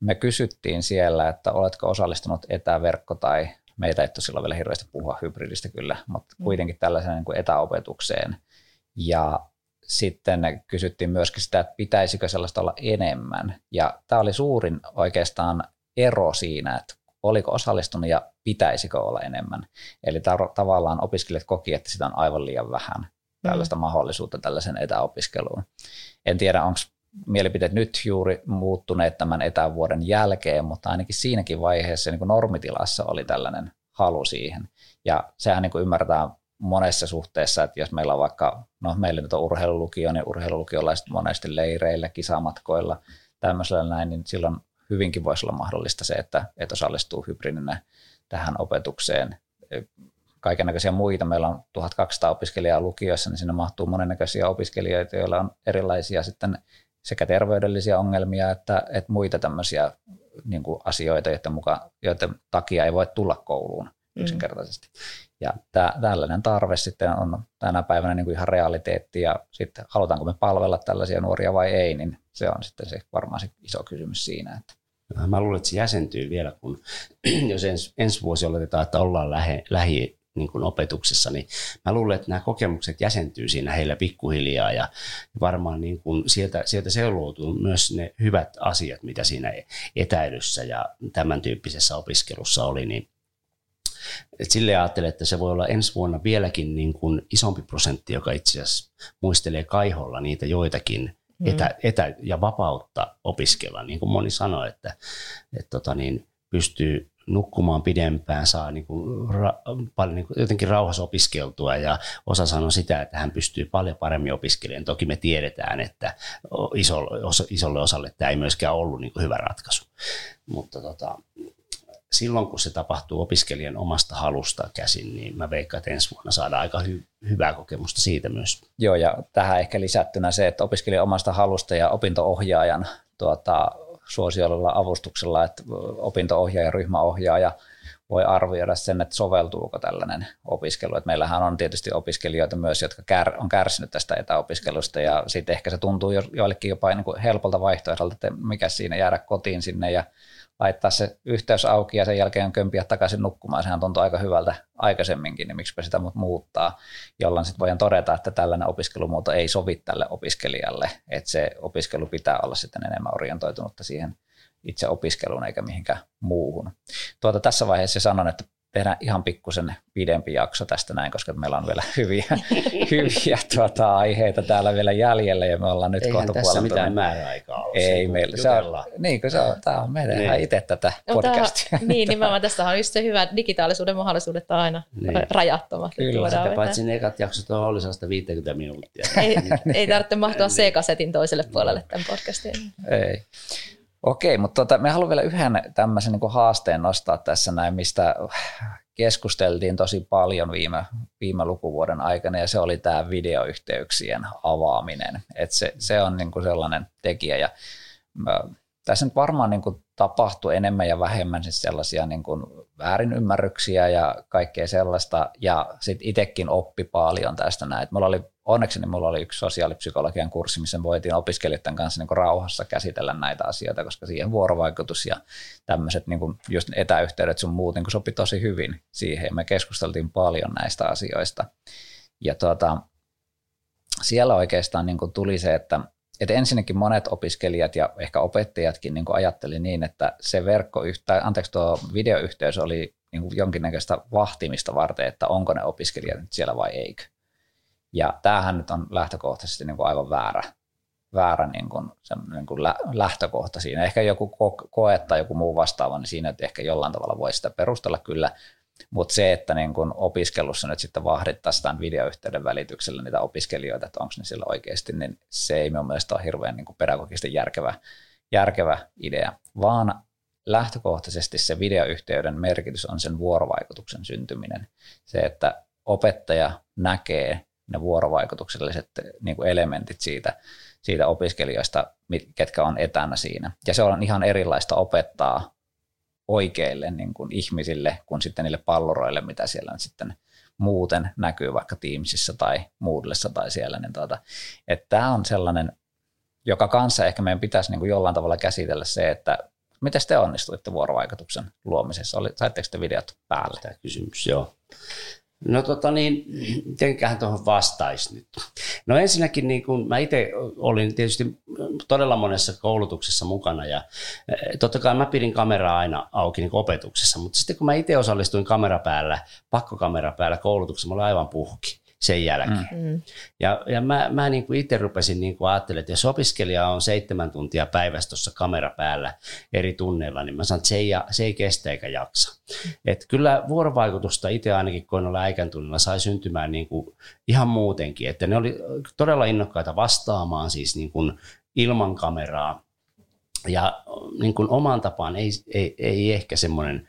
A: me kysyttiin siellä, että oletko osallistunut etäverkko- tai meitä ei silloin vielä hirveästi puhua hybridistä kyllä, mutta mm. kuitenkin tällaiseen niin kuin etäopetukseen. Ja sitten kysyttiin myöskin sitä, että pitäisikö sellaista olla enemmän. Ja tämä oli suurin oikeastaan ero siinä, että oliko osallistunut ja pitäisikö olla enemmän. Eli tav- tavallaan opiskelijat koki, että sitä on aivan liian vähän tällaista mm. mahdollisuutta tällaisen etäopiskeluun. En tiedä, onko mielipiteet nyt juuri muuttuneet tämän etävuoden jälkeen, mutta ainakin siinäkin vaiheessa niin kuin normitilassa oli tällainen halu siihen. Ja sehän niin kuin ymmärtää monessa suhteessa, että jos meillä on vaikka, no meillä nyt on urheilulukio, niin urheilulukiolaiset monesti leireillä, kisamatkoilla, tämmöisellä näin, niin silloin hyvinkin voisi olla mahdollista se, että, että osallistuu hybridinä tähän opetukseen. Kaikenlaisia muita, meillä on 1200 opiskelijaa lukiossa, niin sinne mahtuu monennäköisiä opiskelijoita, joilla on erilaisia sitten sekä terveydellisiä ongelmia että, että muita tämmöisiä niin kuin asioita, joiden, mukaan, joiden takia ei voi tulla kouluun mm. yksinkertaisesti. Mm. Ja tää, tällainen tarve sitten on tänä päivänä niin kuin ihan realiteetti ja sitten halutaanko me palvella tällaisia nuoria vai ei, niin se on sitten se varmaan se iso kysymys siinä. Että.
C: Mä luulen, että se jäsentyy vielä, kun jos ens, ensi vuosi oletetaan, että ollaan lähe, lähi niin kuin opetuksessa, niin mä luulen, että nämä kokemukset jäsentyy siinä heillä pikkuhiljaa ja varmaan niin kuin sieltä, sieltä seuloutuu myös ne hyvät asiat, mitä siinä etäilyssä ja tämän tyyppisessä opiskelussa oli, niin et sille ajattelen, että se voi olla ensi vuonna vieläkin niin kuin isompi prosentti, joka itse asiassa muistelee kaiholla niitä joitakin mm. etä, etä ja vapautta opiskella. Niin kuin moni sanoi, että, että tota niin, pystyy nukkumaan pidempään, saa niin kuin ra, paljon niin kuin jotenkin rauhassa opiskeltua ja osa sanoo sitä, että hän pystyy paljon paremmin opiskelemaan. Toki me tiedetään, että isolle, isolle osalle tämä ei myöskään ollut niin kuin hyvä ratkaisu. Mutta tota, silloin kun se tapahtuu opiskelijan omasta halusta käsin, niin mä veikkaan, että ensi vuonna saadaan aika hy- hyvää kokemusta siitä myös.
A: Joo, ja tähän ehkä lisättynä se, että opiskelijan omasta halusta ja opintoohjaajan tuota, suosiolla avustuksella, että opintoohjaaja, ryhmäohjaaja voi arvioida sen, että soveltuuko tällainen opiskelu. Että meillähän on tietysti opiskelijoita myös, jotka kär, on kärsinyt tästä etäopiskelusta ja sitten ehkä se tuntuu jo, joillekin jopa niin kuin helpolta vaihtoehdolta, että mikä siinä jäädä kotiin sinne ja laittaa se yhteys auki ja sen jälkeen kömpiä takaisin nukkumaan. Sehän tuntuu aika hyvältä aikaisemminkin, niin miksipä sitä muuttaa, jolloin sitten voidaan todeta, että tällainen opiskelumuoto ei sovi tälle opiskelijalle, että se opiskelu pitää olla sitten enemmän orientoitunutta siihen itse opiskeluun eikä mihinkään muuhun. Tuota, tässä vaiheessa sanon, että tehdään ihan pikkusen pidempi jakso tästä näin, koska meillä on vielä hyviä, hyviä tuota, aiheita täällä vielä jäljellä ja me ollaan nyt
C: Eihän
A: kohta
C: tässä puolella mitään määräaikaa ole.
A: Ei meillä. Se on, niin kuin se on, tämä on, me tehdään niin. itse tätä no, podcastia.
B: Tämä, niin, nimenomaan tästä on just se hyvä, digitaalisuuden mahdollisuudet on aina niin. rajattomat.
C: Kyllä. Sitä paitsi ne ekat jaksot on ollut 50 minuuttia.
B: ei, ei tarvitse mahtua C-kasetin toiselle puolelle tämän podcastin.
A: Ei. Okei, mutta tota, me haluan vielä yhden tämmöisen niin haasteen nostaa tässä näin, mistä keskusteltiin tosi paljon viime, viime lukuvuoden aikana, ja se oli tämä videoyhteyksien avaaminen. Et se, se on niin kuin sellainen tekijä, ja mä, tässä nyt varmaan niin kuin tapahtui enemmän ja vähemmän siis sellaisia niin kuin väärinymmärryksiä ja kaikkea sellaista, ja sitten itsekin oppi paljon tästä näin. Mulla oli, onneksi niin mulla oli yksi sosiaalipsykologian kurssi, missä voitiin opiskelijoiden kanssa niin rauhassa käsitellä näitä asioita, koska siihen vuorovaikutus ja tämmöiset niin just etäyhteydet sun muut niin sopi tosi hyvin siihen, me keskusteltiin paljon näistä asioista. Ja tuota, siellä oikeastaan niin tuli se, että että ensinnäkin monet opiskelijat ja ehkä opettajatkin niin ajatteli niin, että se verkkoyhtä, anteeksi tuo videoyhteys oli niin jonkinnäköistä vahtimista varten, että onko ne opiskelijat nyt siellä vai eikö. Ja tämähän nyt on lähtökohtaisesti niin kuin aivan väärä, väärä niin kuin, niin kuin lähtökohta siinä. Ehkä joku koe tai joku muu vastaava, niin siinä että ehkä jollain tavalla voi sitä perustella kyllä – mutta se, että niin kun opiskelussa nyt sitten vahdittaisiin tämän videoyhteyden välityksellä niitä opiskelijoita, että onko ne siellä oikeasti, niin se ei minun mielestä ole hirveän niin kuin pedagogisesti järkevä, järkevä idea, vaan lähtökohtaisesti se videoyhteyden merkitys on sen vuorovaikutuksen syntyminen. Se, että opettaja näkee ne vuorovaikutukselliset niin kuin elementit siitä, siitä opiskelijoista, ketkä on etänä siinä. Ja se on ihan erilaista opettaa oikeille niin kuin ihmisille kuin sitten niille palloroille, mitä siellä nyt sitten muuten näkyy vaikka Teamsissa tai Moodlessa tai siellä. Niin tuota, että tämä on sellainen, joka kanssa ehkä meidän pitäisi niin kuin jollain tavalla käsitellä se, että miten te onnistuitte vuorovaikutuksen luomisessa? Oli, saitteko te videot päälle?
C: Tämä kysymys, joo. No tota niin, mitenköhän tuohon vastaisi nyt? No ensinnäkin niin kun mä itse olin tietysti todella monessa koulutuksessa mukana ja eh, totta kai mä pidin kameraa aina auki niin opetuksessa, mutta sitten kun mä itse osallistuin kamera päällä, pakkokamera päällä koulutuksessa, mä olin aivan puhki sen jälkeen. Mm. mm. Ja, ja mä, mä niin kuin itse rupesin niin kuin ajattelemaan, että jos opiskelija on seitsemän tuntia päivässä tuossa kamera päällä eri tunneilla, niin mä sanon, että se ei, se ei kestä eikä jaksa. Mm. Et kyllä vuorovaikutusta itse ainakin, kun olla äikän tunnilla, sai syntymään niin kuin ihan muutenkin. Että ne oli todella innokkaita vastaamaan siis niin kuin ilman kameraa. Ja niin kuin omaan tapaan ei, ei, ei ehkä semmoinen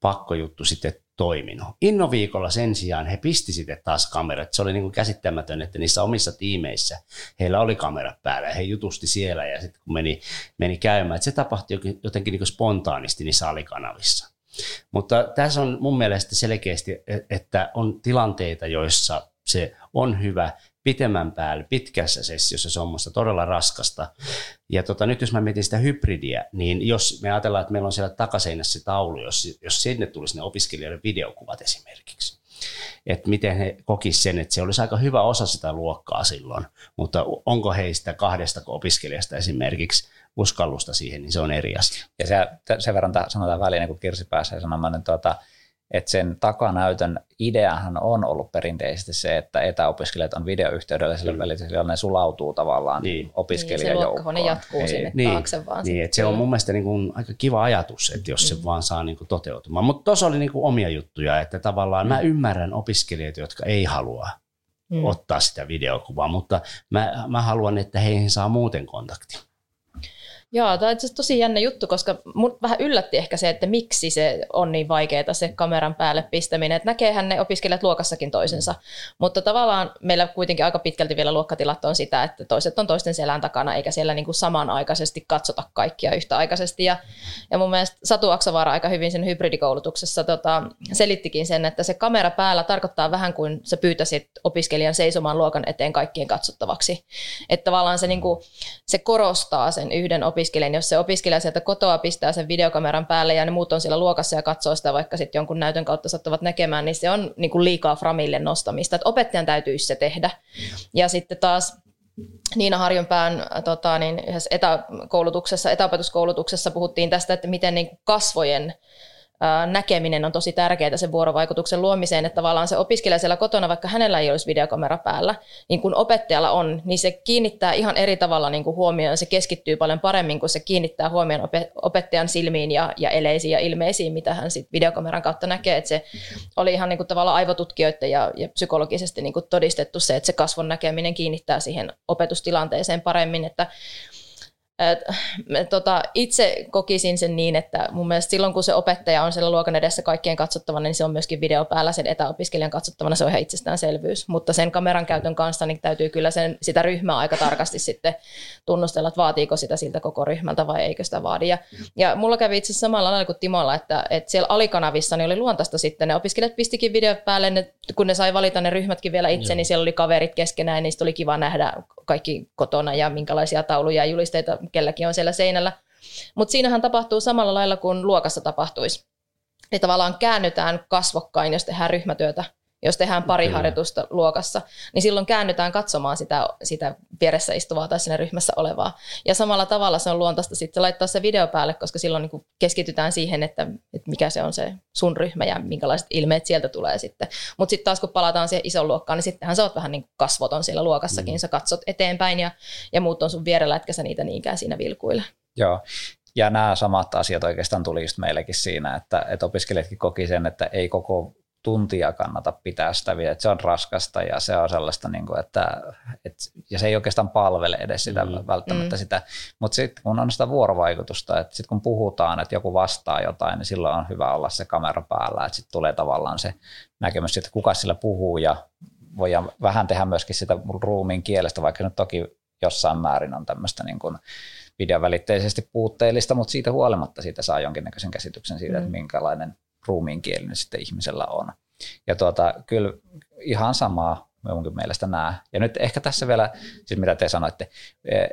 C: pakkojuttu sitten toiminut. Innoviikolla sen sijaan he pisti sitten taas kamerat. Se oli niin kuin käsittämätön, että niissä omissa tiimeissä heillä oli kamerat päällä ja he jutusti siellä ja sitten kun meni, meni käymään, että se tapahtui jotenkin niin kuin spontaanisti niissä alikanavissa. Mutta tässä on mun mielestä selkeästi, että on tilanteita, joissa se on hyvä pitemmän päälle, pitkässä sessiossa se on musta todella raskasta. Ja tota, nyt jos mä mietin sitä hybridiä, niin jos me ajatellaan, että meillä on siellä takaseinässä se taulu, jos, jos sinne tulisi ne opiskelijoiden videokuvat esimerkiksi, että miten he kokisivat sen, että se olisi aika hyvä osa sitä luokkaa silloin, mutta onko heistä kahdesta opiskelijasta esimerkiksi uskallusta siihen, niin se on eri asia.
A: Ja se, sen verran sanotaan väliin, kun Kirsi pääsee sanomaan, niin tuota, että sen takanäytön ideahan on ollut perinteisesti se, että etäopiskelijat on videoyhteydellä sillä mm. välillä, ne sulautuu tavallaan niin. opiskelijajoukkoon.
B: Niin, se jatkuu niin. sinne niin. taakse vaan.
C: Niin, että se on mun mielestä niin kuin aika kiva ajatus, että jos mm. se vaan saa niin kuin toteutumaan. Mutta tuossa oli niin kuin omia juttuja, että tavallaan mm. mä ymmärrän opiskelijoita, jotka ei halua mm. ottaa sitä videokuvaa, mutta mä, mä haluan, että heihin saa muuten kontakti.
B: Joo, tämä on tosi jännä juttu, koska mut vähän yllätti ehkä se, että miksi se on niin vaikeaa se kameran päälle pistäminen. Että näkeehän ne opiskelijat luokassakin toisensa, mutta tavallaan meillä kuitenkin aika pitkälti vielä luokkatilat on sitä, että toiset on toisten selän takana, eikä siellä niin kuin samanaikaisesti katsota kaikkia yhtäaikaisesti. Ja, ja mun mielestä Satu Aksavaara aika hyvin sen hybridikoulutuksessa tota, selittikin sen, että se kamera päällä tarkoittaa vähän kuin sä pyytäisit opiskelijan seisomaan luokan eteen kaikkien katsottavaksi. Että tavallaan se, niin kuin, se korostaa sen yhden opiskelijan opiskelijan, jos se opiskelija sieltä kotoa pistää sen videokameran päälle ja ne muut on siellä luokassa ja katsoo sitä vaikka sitten jonkun näytön kautta sattuvat näkemään, niin se on niin kuin liikaa framille nostamista. Että opettajan täytyisi se tehdä. Ja sitten taas Niina Harjunpään tota, niin yhdessä etäkoulutuksessa, etäopetuskoulutuksessa puhuttiin tästä, että miten niin kasvojen näkeminen on tosi tärkeää sen vuorovaikutuksen luomiseen, että tavallaan se opiskelija siellä kotona, vaikka hänellä ei olisi videokamera päällä, niin kun opettajalla on, niin se kiinnittää ihan eri tavalla niin kuin huomioon, se keskittyy paljon paremmin, kun se kiinnittää huomioon opettajan silmiin ja, ja eleisiin ja ilmeisiin, mitä hän sit videokameran kautta näkee, että se oli ihan niin kuin tavallaan aivotutkijoiden ja, ja psykologisesti niin kuin todistettu se, että se kasvon näkeminen kiinnittää siihen opetustilanteeseen paremmin, että Et, tota, itse kokisin sen niin, että mun mielestä silloin kun se opettaja on siellä luokan edessä kaikkien katsottavana, niin se on myöskin video päällä sen etäopiskelijan katsottavana, se on ihan itsestäänselvyys. Mutta sen kameran käytön kanssa niin täytyy kyllä sen, sitä ryhmää aika tarkasti sitten tunnustella, että vaatiiko sitä siltä koko ryhmältä vai eikö sitä vaadi. Ja, ja mulla kävi itse asiassa samalla lailla kuin Timolla, että, että siellä alikanavissa niin oli luontaista sitten, ne opiskelijat pistikin video päälle, ne, kun ne sai valita ne ryhmätkin vielä itse, Joo. niin siellä oli kaverit keskenään, niin oli kiva nähdä kaikki kotona ja minkälaisia tauluja ja julisteita kelläkin on siellä seinällä. Mutta siinähän tapahtuu samalla lailla kuin luokassa tapahtuisi. Eli tavallaan käännytään kasvokkain, jos tehdään ryhmätyötä jos tehdään pari Kyllä. harjoitusta luokassa, niin silloin käännytään katsomaan sitä, sitä vieressä istuvaa tai siinä ryhmässä olevaa. Ja samalla tavalla se on luontaista sitten laittaa se video päälle, koska silloin niin keskitytään siihen, että, että mikä se on se sun ryhmä ja minkälaiset ilmeet sieltä tulee sitten. Mutta sitten taas kun palataan siihen ison luokkaan, niin sittenhän sä oot vähän niin kuin kasvoton siellä luokassakin, mm. sä katsot eteenpäin ja, ja muut on sun vierellä, etkä sä niitä niinkään siinä vilkuille.
A: Joo, ja nämä samat asiat oikeastaan tuli just meillekin siinä, että, että opiskelijatkin koki sen, että ei koko tuntia kannata pitää sitä videoa, että se on raskasta ja se on sellaista, niin kuin, että, että ja se ei oikeastaan palvele edes sitä mm. välttämättä mm. sitä, mutta sitten kun on sitä vuorovaikutusta, että sitten kun puhutaan, että joku vastaa jotain, niin silloin on hyvä olla se kamera päällä, että sitten tulee tavallaan se näkemys että kuka sillä puhuu ja voidaan vähän tehdä myöskin sitä ruumiin kielestä, vaikka nyt toki jossain määrin on tämmöistä niin kuin videovälitteisesti puutteellista, mutta siitä huolimatta siitä saa jonkinnäköisen käsityksen siitä, mm. että minkälainen ruumiinkielinen sitten ihmisellä on. Ja tuota, kyllä ihan samaa munkin mielestä nämä. Ja nyt ehkä tässä vielä, siis mitä te sanoitte, e,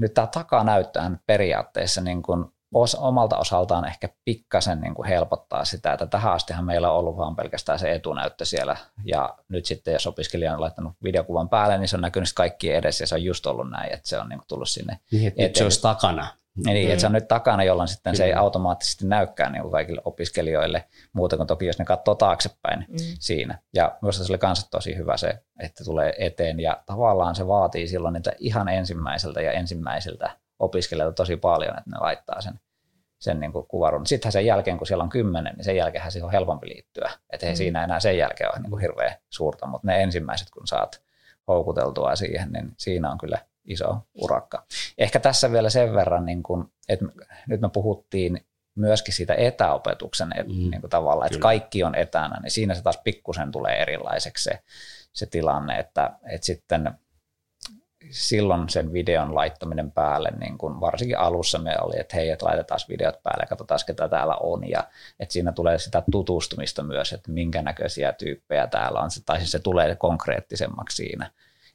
A: nyt tämä takanäyttöhän periaatteessa niin kuin os, omalta osaltaan ehkä pikkasen niin kuin helpottaa sitä, että tähän astihan meillä on ollut vaan pelkästään se etunäyttö siellä, ja nyt sitten jos opiskelija on laittanut videokuvan päälle, niin se on näkynyt kaikki edessä, ja se on just ollut näin, että se on niin kuin tullut sinne
C: Niin, että nyt se olisi takana.
A: Niin, mm. että se on nyt takana, jolloin sitten se ei automaattisesti näykään niin kuin kaikille opiskelijoille, muuta kuin toki jos ne katsoo taaksepäin mm. siinä. Ja minusta se oli myös tosi hyvä se, että tulee eteen, ja tavallaan se vaatii silloin niitä ihan ensimmäiseltä ja ensimmäisiltä opiskelijoilta tosi paljon, että ne laittaa sen, sen niin kuvarun. Sittenhän sen jälkeen, kun siellä on kymmenen, niin sen jälkeen siihen on helpompi liittyä. Että ei mm. siinä enää sen jälkeen ole niin kuin hirveän suurta, mutta ne ensimmäiset, kun saat houkuteltua siihen, niin siinä on kyllä iso urakka. Ehkä tässä vielä sen verran, niin kun, että nyt me puhuttiin myöskin siitä etäopetuksen et, mm. niin kuin tavalla, että Kyllä. kaikki on etänä, niin siinä se taas pikkusen tulee erilaiseksi se, se tilanne, että, että sitten silloin sen videon laittaminen päälle, niin kun varsinkin alussa me oli, että hei, että laitetaan videot päälle, katsotaan ketä täällä on, ja että siinä tulee sitä tutustumista myös, että minkä näköisiä tyyppejä täällä on, tai siis se tulee konkreettisemmaksi siinä,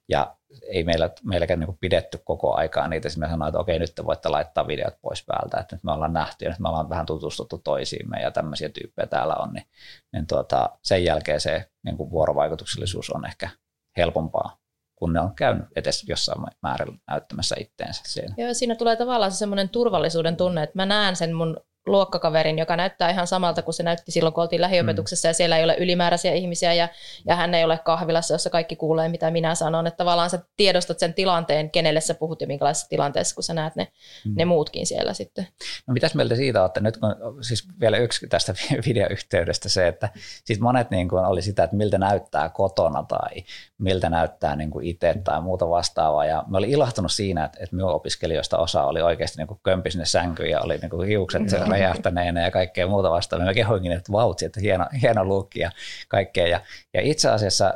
A: ja ei meillä, meilläkään niin pidetty koko aikaa niitä. Sitten me sanoin, että okei, nyt te voitte laittaa videot pois päältä, että nyt me ollaan nähty ja nyt me ollaan vähän tutustuttu toisiimme ja tämmöisiä tyyppejä täällä on, niin, niin tuota, sen jälkeen se niin kuin vuorovaikutuksellisuus on ehkä helpompaa kun ne on käynyt edes jossain määrin näyttämässä itteensä siinä.
B: Joo, siinä tulee tavallaan se semmoinen turvallisuuden tunne, että mä näen sen mun luokkakaverin, joka näyttää ihan samalta kuin se näytti silloin, kun oltiin lähiopetuksessa mm. ja siellä ei ole ylimääräisiä ihmisiä ja, ja hän ei ole kahvilassa, jossa kaikki kuulee, mitä minä sanon. Että tavallaan sä tiedostat sen tilanteen, kenelle sä puhut ja minkälaisessa tilanteessa, kun sä näet ne, mm. ne muutkin siellä sitten.
A: No mitäs mieltä siitä olette? Nyt kun siis vielä yksi tästä videoyhteydestä se, että siis monet niin kuin oli sitä, että miltä näyttää kotona tai miltä näyttää niin kuin itse tai muuta vastaavaa. Ja mä olin ilahtunut siinä, että, että minun opiskelijoista osa oli oikeasti niin kuin kömpi sinne sänkyyn ja oli niin kuin hiukset mm räjähtäneenä ja kaikkea muuta vastaavaa. Mä kehoinkin, että vautsi, että hieno, hieno luukki ja kaikkea. Ja, ja itse asiassa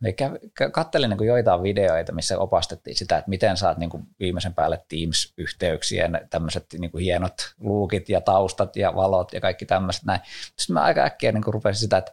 A: me kattelin niin joitain videoita, missä opastettiin sitä, että miten saat niin kuin viimeisen päälle Teams-yhteyksien tämmöiset niin kuin hienot luukit ja taustat ja valot ja kaikki tämmöiset näin. Sitten mä aika äkkiä niin kuin rupesin sitä, että,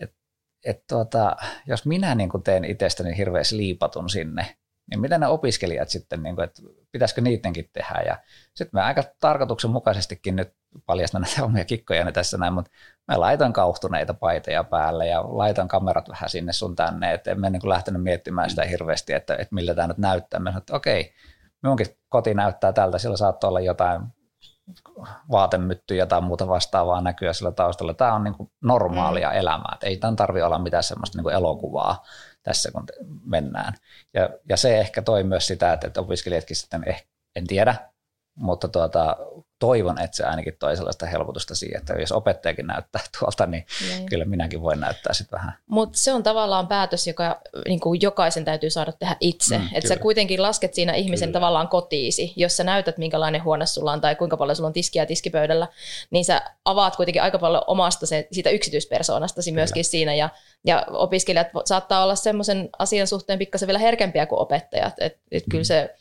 A: että, että tuota, jos minä niin kuin teen itsestäni hirveän liipatun sinne, niin mitä ne opiskelijat sitten, niin kuin, että pitäisikö niidenkin tehdä. Ja sitten mä aika tarkoituksenmukaisestikin nyt paljastan näitä omia kikkoja tässä näin, mutta mä laitan kauhtuneita paitoja päälle ja laitan kamerat vähän sinne sun tänne, että en mä niin lähtenyt miettimään sitä hirveästi, että, että millä tämä nyt näyttää. Mä sanoin, että okei, minunkin koti näyttää tältä, sillä saattaa olla jotain vaatemyttyjä tai muuta vastaavaa näkyä sillä taustalla. Tämä on niin kuin normaalia mm. elämää, että ei tämän tarvitse olla mitään semmoista niin kuin elokuvaa tässä kun mennään. Ja, ja se ehkä toi myös sitä, että opiskelijatkin sitten, eh, en tiedä, mutta tuota, toivon, että se ainakin toi sellaista helpotusta siihen, että jos opettajakin näyttää tuolta, niin niin. kyllä minäkin voin näyttää sitten vähän.
B: Mutta se on tavallaan päätös, joka niin kuin jokaisen täytyy saada tehdä itse. Mm, että sä kuitenkin lasket siinä ihmisen kyllä. tavallaan kotiisi, jos sä näytät minkälainen huone sulla on tai kuinka paljon sulla on tiskiä tiskipöydällä, niin sä avaat kuitenkin aika paljon omasta se, siitä yksityispersoonastasi myöskin kyllä. siinä ja ja opiskelijat saattaa olla semmoisen asian suhteen pikkasen vielä herkempiä kuin opettajat. Et, et mm. kyllä se,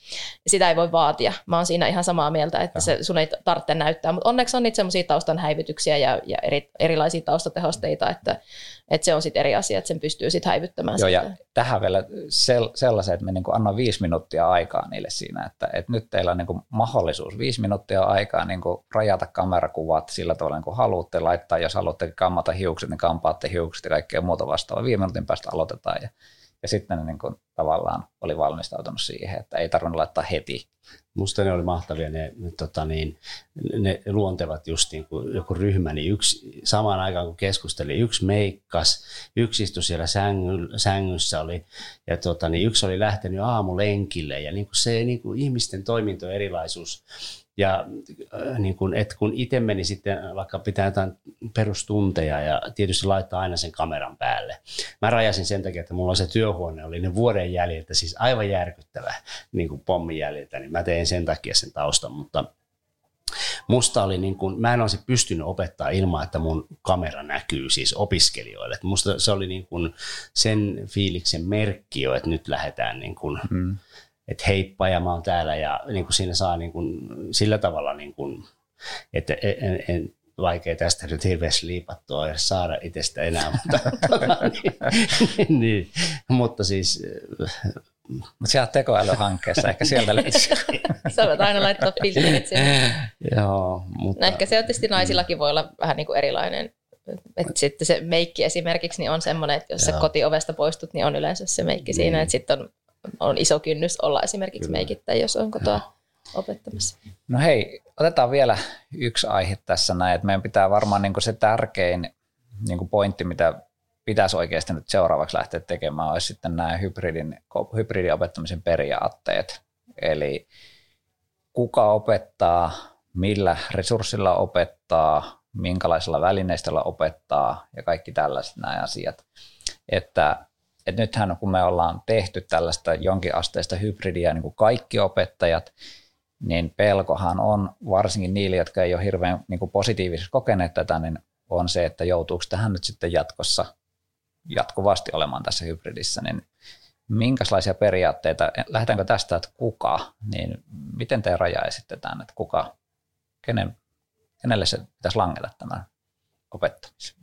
B: sitä ei voi vaatia. Mä oon siinä ihan samaa mieltä, että se sun ei tarvitse näyttää. Mutta onneksi on niitä semmoisia taustan häivytyksiä ja, ja eri, erilaisia taustatehosteita, että, että se on sitten eri asia, että sen pystyy sitten häivyttämään.
A: Joo, sitten. ja tähän vielä sel, sellaisen, että me niin annan viisi minuuttia aikaa niille siinä, että, että nyt teillä on niin mahdollisuus viisi minuuttia aikaa niin rajata kamerakuvat sillä tavalla, niin kuin haluatte laittaa, jos haluatte kammata hiukset, niin kampaatte hiukset ja kaikkea muuta vastaavaa. Viime minuutin päästä aloitetaan ja, ja sitten ne niin kuin, tavallaan oli valmistautunut siihen, että ei tarvinnut laittaa heti.
C: Musta ne oli mahtavia ne, ne, tota niin, ne luontevat just niin kuin joku ryhmä, niin yksi, samaan aikaan kun keskusteli, yksi meikkas, yksi istui siellä sängy, sängyssä oli, ja tota, niin yksi oli lähtenyt aamulenkille, ja niin kuin se niin kuin ihmisten toiminto erilaisuus ja äh, niin kun, et kun itse meni sitten vaikka pitää jotain perustunteja ja tietysti laittaa aina sen kameran päälle. Mä rajasin sen takia, että mulla se työhuone oli ne vuoden jäljiltä, siis aivan järkyttävä niin kuin pommin jäljiltä, niin mä tein sen takia sen taustan, mutta musta oli niin kuin, mä en olisi pystynyt opettaa ilman, että mun kamera näkyy siis opiskelijoille. Et musta se oli niin kuin sen fiiliksen merkki jo, että nyt lähdetään niin kuin, mm että heippa ja mä oon täällä ja niin kuin siinä saa niin kuin, sillä tavalla, niin kuin, että en, en, vaikea tästä nyt hirveästi liipattua ja saada itsestä enää, mutta, tota, niin, niin, mutta siis
A: Mutta siellä tekoälyhankkeessa ehkä sieltä löytyisi.
B: Sä voit aina laittaa filterit sinne.
C: Joo, mutta...
B: No ehkä se on tietysti naisillakin voi olla vähän niin kuin erilainen. Että sitten se meikki esimerkiksi niin on semmoinen, että jos sä
C: Joo.
B: kotiovesta poistut, niin on yleensä se meikki siinä.
C: Niin.
B: Että sitten on, on iso kynnys olla esimerkiksi
C: Kyllä.
B: meikittäjä, jos on kotoa opettamassa.
A: No hei, otetaan vielä yksi aihe tässä näin, että meidän pitää varmaan niin se tärkein niin pointti, mitä pitäisi oikeasti nyt seuraavaksi lähteä tekemään, olisi sitten nämä hybridin, hybridiopettamisen periaatteet. Eli kuka opettaa, millä resurssilla opettaa, minkälaisilla välineistöllä opettaa ja kaikki tällaiset nämä asiat. Että, että nythän kun me ollaan tehty tällaista jonkinasteista hybridiä niin kuin kaikki opettajat, niin pelkohan on varsinkin niille, jotka ei ole hirveän niin kuin positiivisesti kokeneet tätä, niin on se, että joutuuko tähän nyt sitten jatkossa jatkuvasti olemaan tässä hybridissä, niin minkälaisia periaatteita, lähdetäänkö tästä, että kuka, niin miten te raja esitetään, että kuka, kenen, kenelle se pitäisi langeta tämän opettamisen?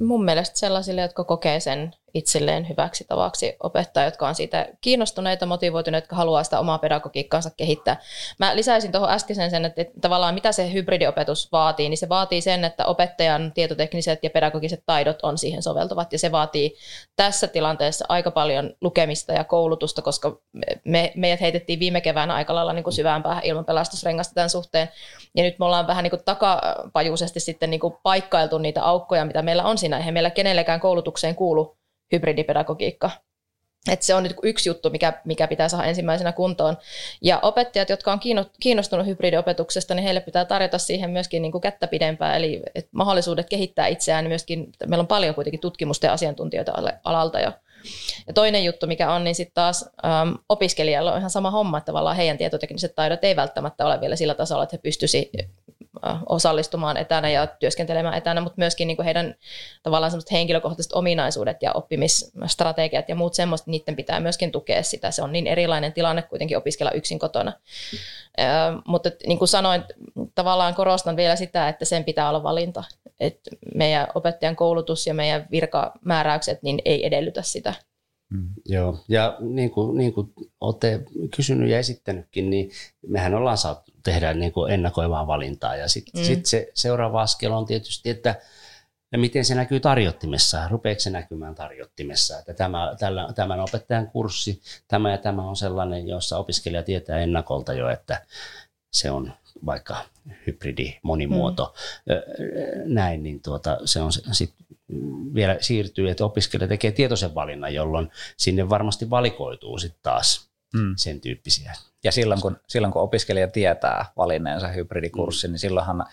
B: Mun mielestä sellaisille, jotka kokee sen itselleen hyväksi tavaksi opettaa, jotka on siitä kiinnostuneita, motivoituneita, jotka haluaa sitä omaa pedagogiikkaansa kehittää. Mä lisäisin tuohon äskeisen sen, että, tavallaan mitä se hybridiopetus vaatii, niin se vaatii sen, että opettajan tietotekniset ja pedagogiset taidot on siihen soveltuvat, ja se vaatii tässä tilanteessa aika paljon lukemista ja koulutusta, koska me, meidät heitettiin viime keväänä aika lailla niin kuin syvään päähän ilman pelastusrengasta tämän suhteen, ja nyt me ollaan vähän niin kuin takapajuisesti sitten niin kuin paikkailtu niitä aukkoja, mitä meillä on siinä, eihän meillä kenellekään koulutukseen kuulu hybridipedagogiikka. Et se on nyt yksi juttu, mikä, mikä pitää saada ensimmäisenä kuntoon. Ja opettajat, jotka on kiinnostunut hybridiopetuksesta, niin heille pitää tarjota siihen myöskin niin kuin kättä pidempää, eli et mahdollisuudet kehittää itseään myöskin. Meillä on paljon kuitenkin tutkimusta ja asiantuntijoita alalta jo. Ja toinen juttu, mikä on, niin sitten taas äm, opiskelijalla on ihan sama homma, että tavallaan heidän tietotekniset taidot ei välttämättä ole vielä sillä tasolla, että he pystyisivät osallistumaan etänä ja työskentelemään etänä, mutta myöskin niin kuin heidän tavallaan semmoiset henkilökohtaiset ominaisuudet ja oppimisstrategiat ja muut semmoista, niiden pitää myöskin tukea sitä. Se on niin erilainen tilanne kuitenkin opiskella yksin kotona. Ö, mutta niin kuin sanoin, tavallaan korostan vielä sitä, että sen pitää olla valinta. Että meidän opettajan koulutus ja meidän virkamääräykset niin ei edellytä sitä.
C: Mm. Joo, ja niin kuin, niin kuin olette kysynyt ja esittänytkin, niin mehän ollaan saatu tehdä niin kuin ennakoivaa valintaa. Ja sitten mm. sit se seuraava askel on tietysti, että ja miten se näkyy tarjottimessa, rupeeko se näkymään tarjottimessa, että tämä, tällä, tämän opettajan kurssi, tämä ja tämä on sellainen, jossa opiskelija tietää ennakolta jo, että se on vaikka hybridi, monimuoto, mm. näin, niin tuota, se on sitten vielä siirtyy, että opiskelija tekee tietoisen valinnan, jolloin sinne varmasti valikoituu sitten taas mm. sen tyyppisiä.
A: Ja silloin kun, silloin kun opiskelija tietää valinneensa hybridikurssin, mm. niin silloinhan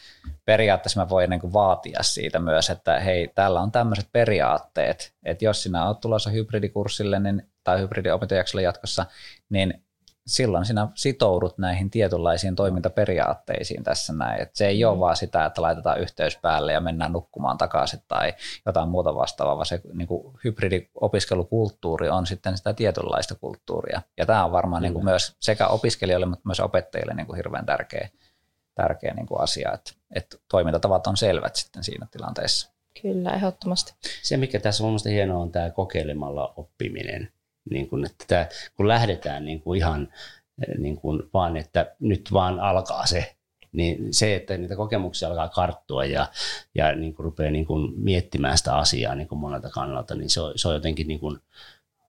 A: periaatteessa mä voin niin vaatia siitä myös, että hei, täällä on tämmöiset periaatteet, että jos sinä olet tulossa hybridikurssille niin, tai hybridiopintojaksolle jatkossa, niin silloin sinä sitoudut näihin tietynlaisiin toimintaperiaatteisiin tässä näin. Et se ei ole vaan sitä, että laitetaan yhteys päälle ja mennään nukkumaan takaisin tai jotain muuta vastaavaa, vaan se niin kuin hybridiopiskelukulttuuri on sitten sitä tietynlaista kulttuuria. Ja tämä on varmaan niin kuin myös sekä opiskelijoille, mutta myös opettajille niin kuin hirveän tärkeä, tärkeä niin kuin asia, että, että toimintatavat on selvät sitten siinä tilanteessa.
B: Kyllä, ehdottomasti.
C: Se, mikä tässä on mielestäni hienoa, on tämä kokeilemalla oppiminen niin kuin, että tämä, kun lähdetään niin kuin ihan niin kuin vaan, että nyt vaan alkaa se, niin se, että niitä kokemuksia alkaa karttua ja, ja niin kuin rupeaa niin kuin miettimään sitä asiaa niin kuin monelta kannalta, niin se on, se on jotenkin niin kuin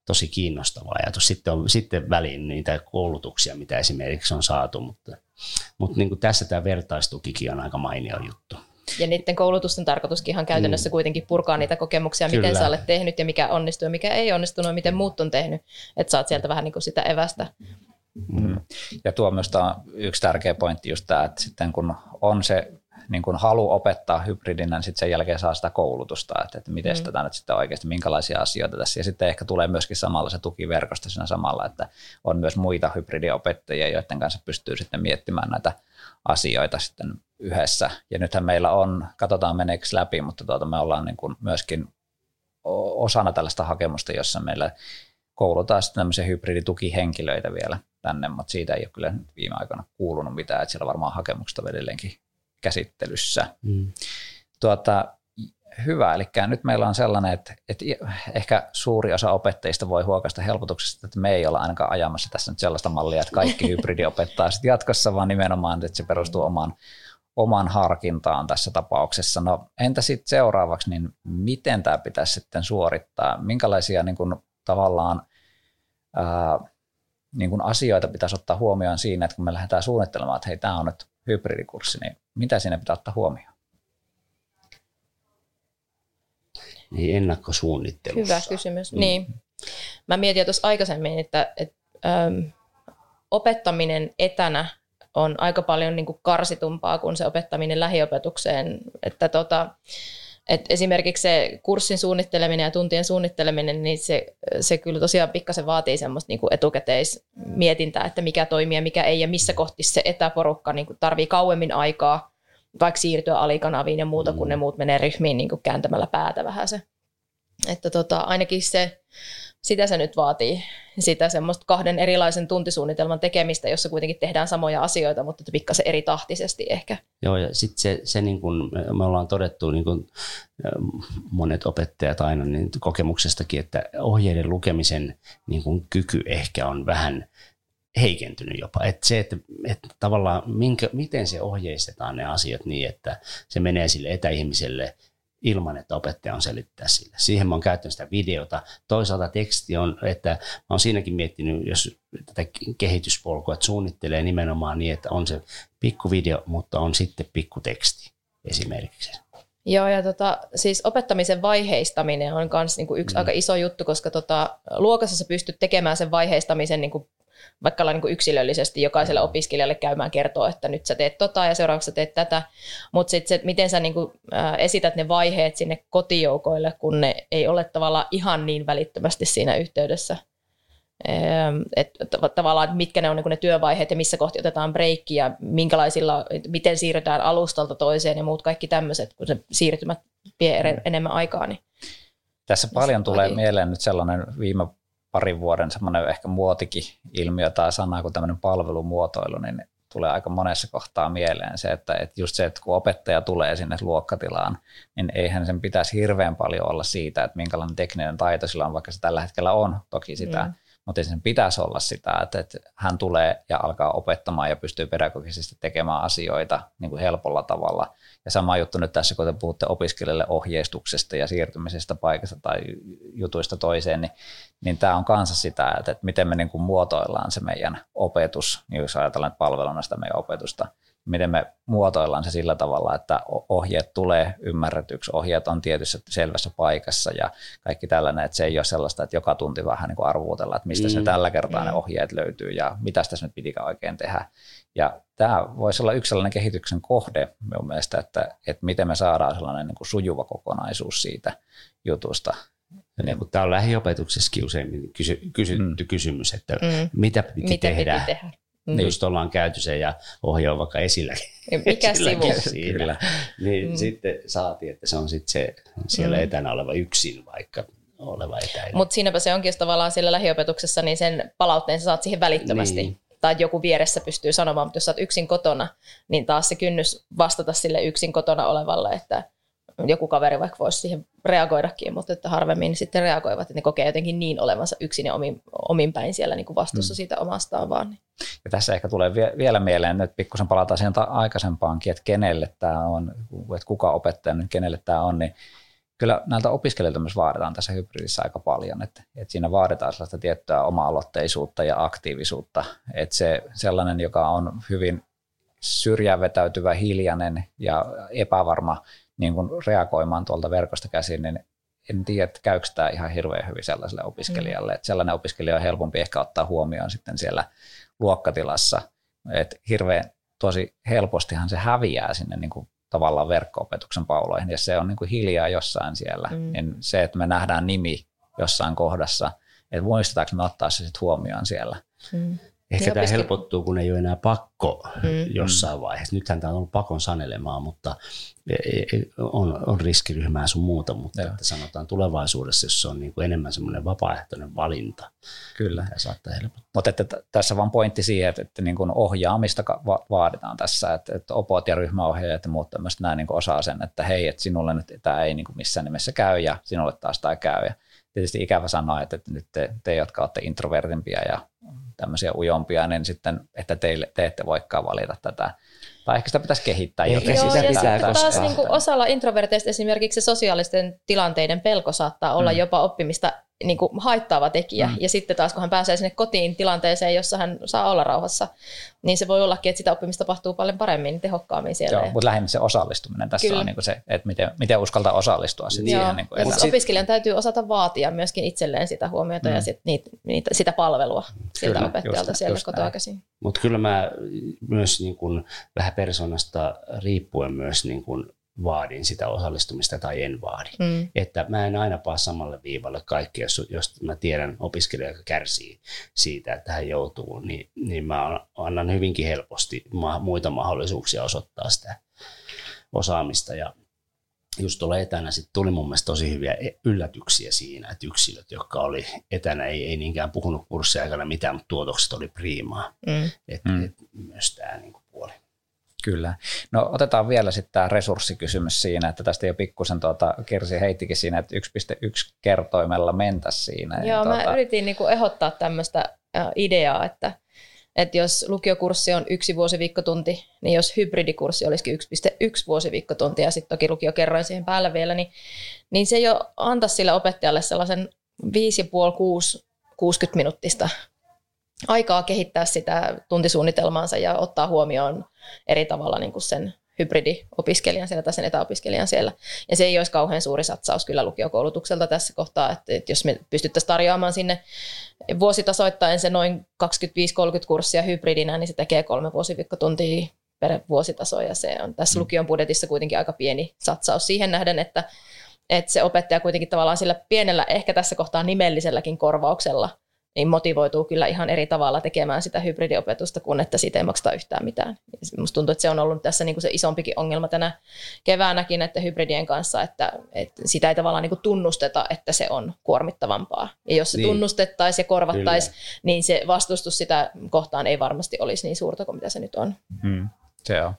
C: tosi kiinnostava ajatus. Sitten on sitten väliin niitä koulutuksia, mitä esimerkiksi on saatu, mutta, mutta niin kuin tässä tämä vertaistukikin on aika mainio juttu.
B: Ja niiden koulutusten tarkoituskin ihan käytännössä mm. kuitenkin purkaa niitä kokemuksia, Kyllä. miten sä olet tehnyt ja mikä onnistuu ja mikä ei onnistunut ja miten muut on tehnyt, että saat sieltä vähän niin kuin sitä evästä.
A: Mm. Ja tuo myös on yksi tärkeä pointti just tämä, että sitten kun on se niin kun halu opettaa hybridinä, niin sitten sen jälkeen saa sitä koulutusta, että, että miten mm. tätä nyt sitten oikeasti, minkälaisia asioita tässä. Ja sitten ehkä tulee myöskin samalla se tukiverkosto siinä samalla, että on myös muita hybridiopettajia, joiden kanssa pystyy sitten miettimään näitä asioita sitten yhdessä. Ja nythän meillä on, katsotaan meneekö läpi, mutta tuota me ollaan niin kuin myöskin osana tällaista hakemusta, jossa meillä koulutaan sitten tämmöisiä hybriditukihenkilöitä vielä tänne, mutta siitä ei ole kyllä nyt viime aikoina kuulunut mitään, että siellä varmaan hakemukset on edelleenkin käsittelyssä. Mm. Tuota, Hyvä, eli nyt meillä on sellainen, että, että ehkä suuri osa opettajista voi huokasta helpotuksesta, että me ei olla ainakaan ajamassa tässä nyt sellaista mallia, että kaikki hybridi opettaa sitten jatkossa, vaan nimenomaan, että se perustuu omaan, oman harkintaan tässä tapauksessa. No entä sitten seuraavaksi, niin miten tämä pitäisi sitten suorittaa? Minkälaisia niin kuin, tavallaan ää, niin kuin asioita pitäisi ottaa huomioon siinä, että kun me lähdetään suunnittelemaan, että hei, tämä on nyt hybridikurssi, niin mitä siinä pitää ottaa huomioon?
C: Niin ennakkosuunnittelussa.
B: Hyvä kysymys. Mm. Niin. Mä mietin tuossa aikaisemmin, että, että äm, opettaminen etänä on aika paljon niin kuin karsitumpaa kuin se opettaminen lähiopetukseen. Että tota, et esimerkiksi se kurssin suunnitteleminen ja tuntien suunnitteleminen, niin se, se kyllä tosiaan pikkasen vaatii semmoista niin kuin etukäteismietintää, että mikä toimii ja mikä ei, ja missä kohti se etäporukka niin kuin tarvii kauemmin aikaa, vaikka siirtyä alikanaviin ja muuta, kun ne muut menee ryhmiin niin kuin kääntämällä päätä vähän se. Että tota, ainakin se, sitä se nyt vaatii, sitä semmoista kahden erilaisen tuntisuunnitelman tekemistä, jossa kuitenkin tehdään samoja asioita, mutta pikkasen eri tahtisesti ehkä.
C: Joo, ja sitten se, se niin kuin me ollaan todettu, niin kuin monet opettajat aina niin kokemuksestakin, että ohjeiden lukemisen niin kuin kyky ehkä on vähän heikentynyt jopa. Että se, että, että tavallaan minkä, miten se ohjeistetaan ne asiat niin, että se menee sille etäihmiselle – ilman, että opettaja on selittää sille. Siihen mä oon käyttänyt sitä videota. Toisaalta teksti on, että mä oon siinäkin miettinyt, jos tätä kehityspolkua, että suunnittelee nimenomaan niin, että on se pikku video, mutta on sitten pikku teksti esimerkiksi.
B: Joo, ja tota, siis opettamisen vaiheistaminen on myös niinku yksi mm. aika iso juttu, koska tota, luokassa sä pystyt tekemään sen vaiheistamisen niinku vaikka niin kuin yksilöllisesti jokaiselle mm. opiskelijalle käymään kertoa, että nyt sä teet tota ja seuraavaksi sä teet tätä, mutta sitten se, että miten sä niin kuin, ä, esität ne vaiheet sinne kotijoukoille, kun ne ei ole tavallaan ihan niin välittömästi siinä yhteydessä. Että tavallaan, että mitkä ne on niin ne työvaiheet ja missä kohti otetaan breikki ja minkälaisilla, miten siirrytään alustalta toiseen ja muut kaikki tämmöiset, kun se siirtymät vie mm. enemmän aikaa. Niin
A: Tässä paljon tulee mieleen nyt sellainen viime parin vuoden semmoinen ehkä muotikin ilmiö tai sana kuin tämmöinen palvelumuotoilu, niin tulee aika monessa kohtaa mieleen se, että, että just se, että kun opettaja tulee sinne luokkatilaan, niin eihän sen pitäisi hirveän paljon olla siitä, että minkälainen tekninen taito sillä on, vaikka se tällä hetkellä on toki sitä, mm mutta sen pitäisi olla sitä, että, että hän tulee ja alkaa opettamaan ja pystyy pedagogisesti tekemään asioita niin kuin helpolla tavalla. Ja sama juttu nyt tässä, kun te puhutte opiskelijalle ohjeistuksesta ja siirtymisestä paikasta tai jutuista toiseen, niin, niin tämä on kanssa sitä, että, että miten me niin kuin muotoillaan se meidän opetus, niin jos ajatellaan palveluna sitä meidän opetusta – miten me muotoillaan se sillä tavalla, että ohjeet tulee ymmärretyksi, ohjeet on tietyssä selvässä paikassa ja kaikki tällainen, että se ei ole sellaista, että joka tunti vähän niin kuin arvuutella, että mistä mm. se tällä kertaa mm. ne ohjeet löytyy ja mitä tässä nyt pitikään oikein tehdä. Ja tämä voisi olla yksi sellainen kehityksen kohde minun mielestä, että, että miten me saadaan sellainen niin kuin sujuva kokonaisuus siitä jutusta.
C: Niin, kun tämä on lähiopetuksessakin usein kysy, kysytty mm. kysymys, että mm. mitä piti mitä tehdä. Piti tehdä Mm. Just ollaan käyty se ja ohje on vaikka esillä.
B: Mikä sivu?
C: Kyllä. Niin mm. sitten saatiin, että se on sitten se siellä mm. etänä oleva yksin vaikka oleva etäinen.
B: Mutta siinäpä se onkin, jos tavallaan siellä lähiopetuksessa, niin sen palautteen sä saat siihen välittömästi. Niin. Tai joku vieressä pystyy sanomaan, mutta jos sä oot yksin kotona, niin taas se kynnys vastata sille yksin kotona olevalle, että joku kaveri vaikka voisi siihen reagoidakin, mutta että harvemmin sitten reagoivat, että ne kokee jotenkin niin olevansa yksin ja omin, omin päin siellä niin kuin vastuussa mm. siitä omastaan vaan. Niin.
A: Ja tässä ehkä tulee vie, vielä mieleen, että pikkusen palataan siihen aikaisempaankin, että kenelle tämä on, että kuka opettaja nyt, kenelle tämä on, niin kyllä näiltä opiskelijoilta myös vaaditaan tässä hybridissä aika paljon, että, että siinä vaaditaan sellaista tiettyä oma-aloitteisuutta ja aktiivisuutta, että se sellainen, joka on hyvin syrjään vetäytyvä, hiljainen ja epävarma niin kuin reagoimaan tuolta verkosta käsin, niin en tiedä, että käykö tämä ihan hirveän hyvin sellaiselle opiskelijalle. Mm. Että sellainen opiskelija on helpompi ehkä ottaa huomioon sitten siellä luokkatilassa. Että hirveän tosi helpostihan se häviää sinne niin kuin tavallaan verkko-opetuksen pauloihin, ja se on niin kuin hiljaa jossain siellä. Mm. Niin se, että me nähdään nimi jossain kohdassa, että muistetaanko me ottaa se sitten huomioon siellä. Mm.
C: Ehkä
B: Niin
C: tämä helpottuu, kun ei ole enää pakko
B: Mm.
C: jossain vaiheessa. Nythän tämä on ollut pakon sanelemaa, mutta e- e- on, on riskiryhmää sun muuta, mutta
A: Joo.
C: että sanotaan tulevaisuudessa, jos se on niin kuin enemmän semmoinen vapaaehtoinen valinta,
A: Kyllä.
C: tämä saattaa helpottaa.
A: Mutta että t- tässä vaan pointti siihen, että, että niin kuin ohjaamista va- vaaditaan tässä, että, että opot ja ryhmäohjaajat ja muut tämmöiset nämä niin kuin osaa sen, että hei, että sinulle nyt tämä ei niin kuin missään nimessä käy ja sinulle taas tämä käy. Ja tietysti ikävä sanoa, että, nyt te, te, jotka olette introvertimpia ja tämmöisiä ujompia, niin sitten, että teille, te ette voikaan valita tätä. Tai ehkä sitä pitäisi kehittää jotenkin.
C: sitä
B: Joo, ja
C: pitää,
B: taas niin kuin osalla introverteista esimerkiksi se sosiaalisten tilanteiden pelko saattaa olla
A: Mm.
B: jopa oppimista niin kuin haittaava tekijä.
A: Mm.
B: Ja sitten taas kun hän pääsee sinne kotiin tilanteeseen, jossa hän saa olla rauhassa, niin se voi ollakin, että sitä oppimista tapahtuu paljon paremmin, tehokkaammin siellä.
A: Joo, mutta lähinnä se osallistuminen tässä
B: Kyllä.
A: on niin kuin se, että miten, miten uskaltaa osallistua sit
B: Joo,
A: siihen. Niin kuin
B: sit opiskelijan täytyy osata vaatia myöskin itselleen sitä huomiota
A: Mm.
B: ja sit niitä, niitä, sitä palvelua siltä
A: Kyllä,
B: opettajalta
A: just-
B: sieltä
A: just
B: kotoa
A: näin.
B: käsin.
C: Mutta kyllä mä myös niin kuin vähän persoonasta riippuen myös niin kuin vaadin sitä osallistumista tai en vaadi.
B: Mm.
C: Että mä en aina paa samalle viivalle kaikkea, jos, jos mä tiedän opiskelija, joka kärsii siitä, että hän joutuu, niin, niin mä annan hyvinkin helposti ma- muita mahdollisuuksia osoittaa sitä osaamista. Ja just tuolla etänä sit tuli mun mielestä tosi hyviä e- yllätyksiä siinä, että yksilöt, jotka oli etänä, ei, ei niinkään puhunut kurssin aikana mitään, mutta tuotokset oli priimaa.
B: Mm.
C: Et,
A: Mm.
C: et myös tämä niinku puoli.
A: Kyllä. No otetaan vielä sitten tämä resurssikysymys siinä, että tästä jo pikkusen tuota, Kirsi heittikin siinä, että 1.1 kertoimella mentäisiin siinä.
B: Joo,
A: tuota,
B: mä yritin niinku ehdottaa tämmöistä ideaa, että, että jos lukiokurssi on yksi vuosiviikkotunti, niin jos hybridikurssi olisikin 1,1 vuosiviikkotunti ja sitten toki lukio kerroin siihen päälle vielä, niin, niin se jo antaisi sille opettajalle sellaisen 5,5-6 60 minuuttista aikaa kehittää sitä tuntisuunnitelmaansa ja ottaa huomioon eri tavalla niin kuin sen hybridiopiskelijan siellä tai sen etäopiskelijan siellä. Ja se ei olisi kauhean suuri satsaus kyllä lukiokoulutukselta tässä kohtaa, että, että jos me pystyttäisiin tarjoamaan sinne vuositasoittain se noin 25-30 kurssia hybridinä, niin se tekee kolme vuosiviikkotuntia per vuositaso ja se on tässä lukion budjetissa kuitenkin aika pieni satsaus siihen nähden, että, että se opettaja kuitenkin tavallaan sillä pienellä, ehkä tässä kohtaa nimelliselläkin korvauksella niin motivoituu kyllä ihan eri tavalla tekemään sitä hybridiopetusta, kun että siitä ei makseta yhtään mitään. Minusta tuntuu, että se on ollut tässä niin kuin se isompikin ongelma tänä keväänäkin näiden hybridien kanssa, että, että sitä ei tavallaan niin kuin tunnusteta, että se on kuormittavampaa. Ja jos se
C: Niin.
B: tunnustettaisiin ja korvattaisiin, niin se vastustus sitä kohtaan ei varmasti olisi niin suurta kuin mitä se nyt on.
A: Mm, se on.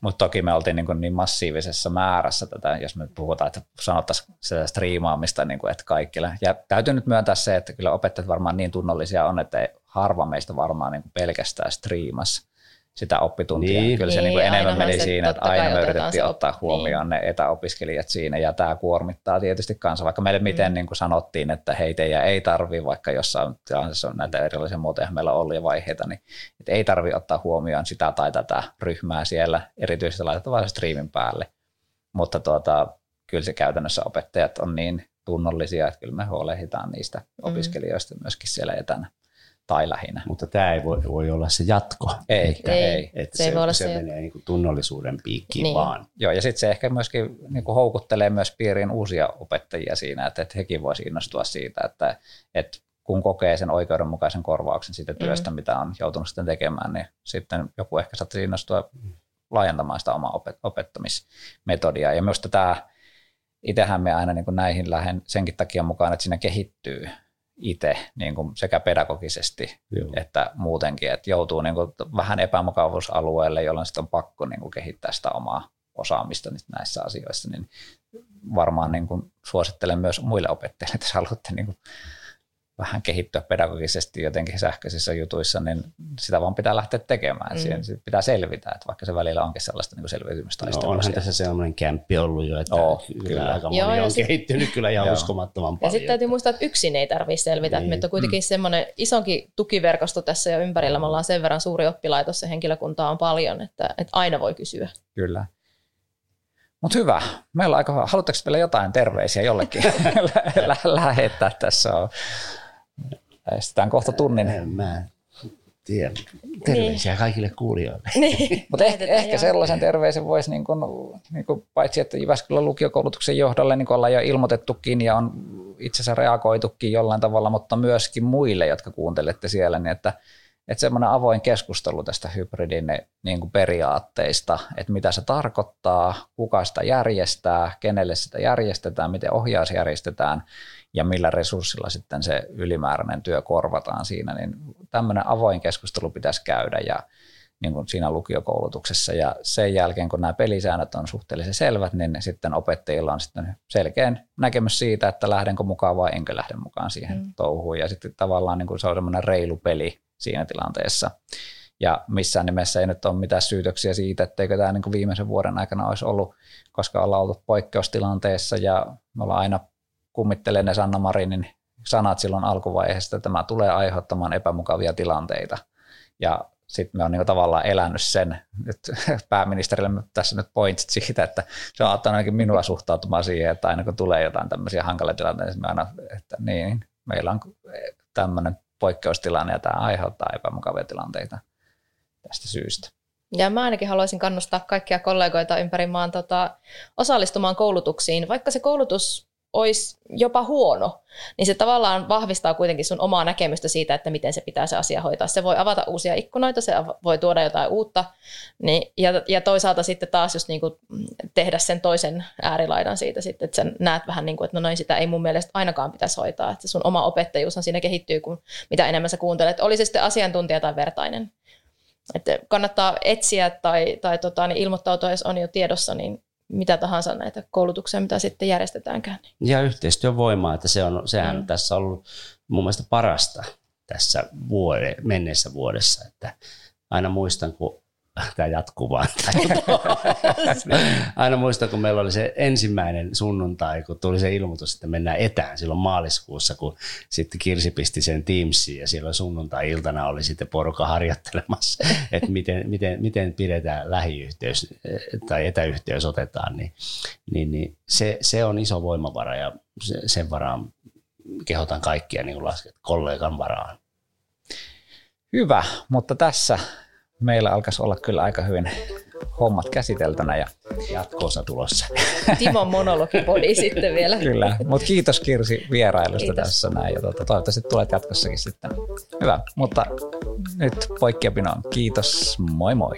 A: Mutta toki me oltiin niin, kuin niin massiivisessa määrässä tätä, jos me puhutaan, että sanottaisiin sitä striimaamista, niin kuin, että kaikille. Ja täytyy nyt myöntää se, että kyllä opettajat varmaan niin tunnollisia on, että harva meistä varmaan niin kuin pelkästään striimas sitä oppituntia.
C: Niin.
A: Kyllä se
B: Niin,
A: niin kuin enemmän meni
B: se
A: siinä, että aina me yritettiin ottaa huomioon ne etäopiskelijat siinä, ja tämä kuormittaa tietysti kanssa, vaikka meille miten
B: Mm.
A: niin kuin sanottiin, että hei teidän ei tarvi, vaikka jossain tilanteessa on näitä erilaisia muotoja meillä on ollut ja vaiheita, niin että ei tarvi ottaa huomioon sitä tai tätä ryhmää siellä, erityisesti laitetaan vain striimin päälle. Mutta tuota, kyllä se käytännössä opettajat on niin tunnollisia, että kyllä me huolehditaan niistä
B: Mm.
A: opiskelijoista myöskin siellä etänä tai lähinnä.
C: Mutta tämä ei voi, voi olla se jatko.
A: Ei,
B: Ei.
A: ei.
C: Että
B: Se
C: se,
B: ei voi olla
C: se,
B: se-
C: menee niin kuin tunnollisuuden piikkiin
B: Niin.
C: vaan.
A: Joo, ja sitten se ehkä myöskin niin kuin houkuttelee myös piiriin uusia opettajia siinä, että, että hekin voisivat innostua siitä, että, että kun kokee sen oikeudenmukaisen korvauksen siitä työstä, mm. mitä on joutunut sitten tekemään, niin sitten joku ehkä saattaa innostua laajentamaan sitä omaa opet- opettamismetodia. Ja minusta tämä, itsehän me aina niin kuin näihin lähden senkin takia mukaan, että siinä kehittyy itse niin kuin sekä pedagogisesti
C: Joo.
A: että muutenkin, että joutuu niin kuin vähän epämukavuusalueelle, jolloin sitten on pakko niin kuin kehittää sitä omaa osaamista nyt näissä asioissa, niin varmaan niin kuin suosittelen myös muille opettajille, että jos haluatte niin kuin vähän kehittyä pedagogisesti jotenkin sähköisissä jutuissa, niin sitä vaan pitää lähteä tekemään.
B: Mm.
A: Mm. Siihen pitää selvitä, että vaikka se välillä onkin sellaista niin kuin selviytymistaistelua.
C: No, onhan
A: siellä.
C: tässä sellainen kämppi ollut jo, että
A: Oo,
C: kyllä,
A: kyllä.
C: aika
B: Joo,
C: moni
B: ja
C: on
B: sit-
C: kehittynyt kyllä ihan
A: Joo.
C: uskomattoman
B: Ja
C: paljon.
B: sitten täytyy muistaa, että yksin ei tarvitse selvitä.
C: Niin.
B: Meitä on kuitenkin semmoinen isonkin tukiverkosto tässä jo ympärillä. Me ollaan sen verran suuri oppilaitos ja henkilökuntaa on paljon, että, että aina voi kysyä.
A: Kyllä. Mutta hyvä. Meillä on aika, haluatteko vielä jotain terveisiä jollekin lä- lä- lähettää tässä on. Lähestytään kohta tunnin.
C: En mä tiedä. Terveisiä kaikille kuulijoille.
B: Niin.
A: Mutta ehkä, ehkä
B: joo.
A: sellaisen terveisen voisi, niin kuin, niin kuin, paitsi että Jyväskylän lukiokoulutuksen johdolle niin kuin ollaan jo ilmoitettukin ja on itse asiassa reagoitukin jollain tavalla, mutta myöskin muille, jotka kuuntelette siellä, niin että, että semmoinen avoin keskustelu tästä hybridin niin kuin periaatteista, että mitä se tarkoittaa, kuka sitä järjestää, kenelle sitä järjestetään, miten ohjaus järjestetään ja millä resurssilla sitten se ylimääräinen työ korvataan siinä, niin tämmöinen avoin keskustelu pitäisi käydä ja niin kuin siinä lukiokoulutuksessa ja sen jälkeen, kun nämä pelisäännöt on suhteellisen selvät, niin sitten opettajilla on sitten selkeä näkemys siitä, että lähdenkö mukaan vai enkö lähde mukaan siihen mm. touhuun ja sitten tavallaan niin kuin se on semmoinen reilu peli siinä tilanteessa. Ja missään nimessä ei nyt ole mitään syytöksiä siitä, etteikö tämä niin kuin viimeisen vuoden aikana olisi ollut, koska ollaan ollut poikkeustilanteessa ja me ollaan aina kummittelee ne Sanna Marinin sanat silloin alkuvaiheessa, että tämä tulee aiheuttamaan epämukavia tilanteita. Ja sitten me on niin tavallaan elänyt sen, nyt pääministerille tässä nyt pointsit siitä, että se on auttanut ainakin minua suhtautumaan siihen, että aina kun tulee jotain tämmöisiä hankalia tilanteita, niin aina, että niin, meillä on tämmöinen poikkeustilanne ja tämä aiheuttaa epämukavia tilanteita tästä syystä.
B: Ja mä ainakin haluaisin kannustaa kaikkia kollegoita ympäri maan tota, osallistumaan koulutuksiin, vaikka se koulutus olisi jopa huono, niin se tavallaan vahvistaa kuitenkin sun omaa näkemystä siitä, että miten se pitää se asia hoitaa. Se voi avata uusia ikkunoita, se voi tuoda jotain uutta, niin, ja, ja toisaalta sitten taas just niin kuin tehdä sen toisen äärilaidan siitä sitten, että sä näet vähän niin kuin, että no noin sitä ei mun mielestä ainakaan pitäisi hoitaa, että sun oma opettajuushan siinä kehittyy, kun mitä enemmän sä kuuntelet, oli se sitten asiantuntija tai vertainen. Että kannattaa etsiä tai, tai tota, niin ilmoittautua, jos on jo tiedossa, niin mitä tahansa näitä koulutuksia, mitä sitten järjestetäänkään.
C: Ja yhteistyövoimaa, että se on, sehän mm. tässä on ollut mun mielestä parasta tässä vuode, menneessä vuodessa, että aina muistan, kun tämä jatkuu vaan. Aina muistan, kun meillä oli se ensimmäinen sunnuntai, kun tuli se ilmoitus, että mennään etään silloin maaliskuussa, kun sitten Kirsi pisti sen Teamsiin ja silloin sunnuntai-iltana oli sitten porukka harjoittelemassa, että miten, miten, miten pidetään lähiyhteys tai etäyhteys otetaan, niin, niin, niin se, se, on iso voimavara ja sen varaan kehotan kaikkia niin lasket kollegan varaan.
A: Hyvä, mutta tässä meillä alkaisi olla kyllä aika hyvin hommat käsiteltynä ja
C: jatkoosa tulossa.
B: Timon monologipodi sitten vielä.
A: Kyllä, mutta kiitos Kirsi vierailusta kiitos. tässä näin ja tuota, toivottavasti tulet jatkossakin sitten. Hyvä, mutta nyt poikkeapinoon. Kiitos, moi moi.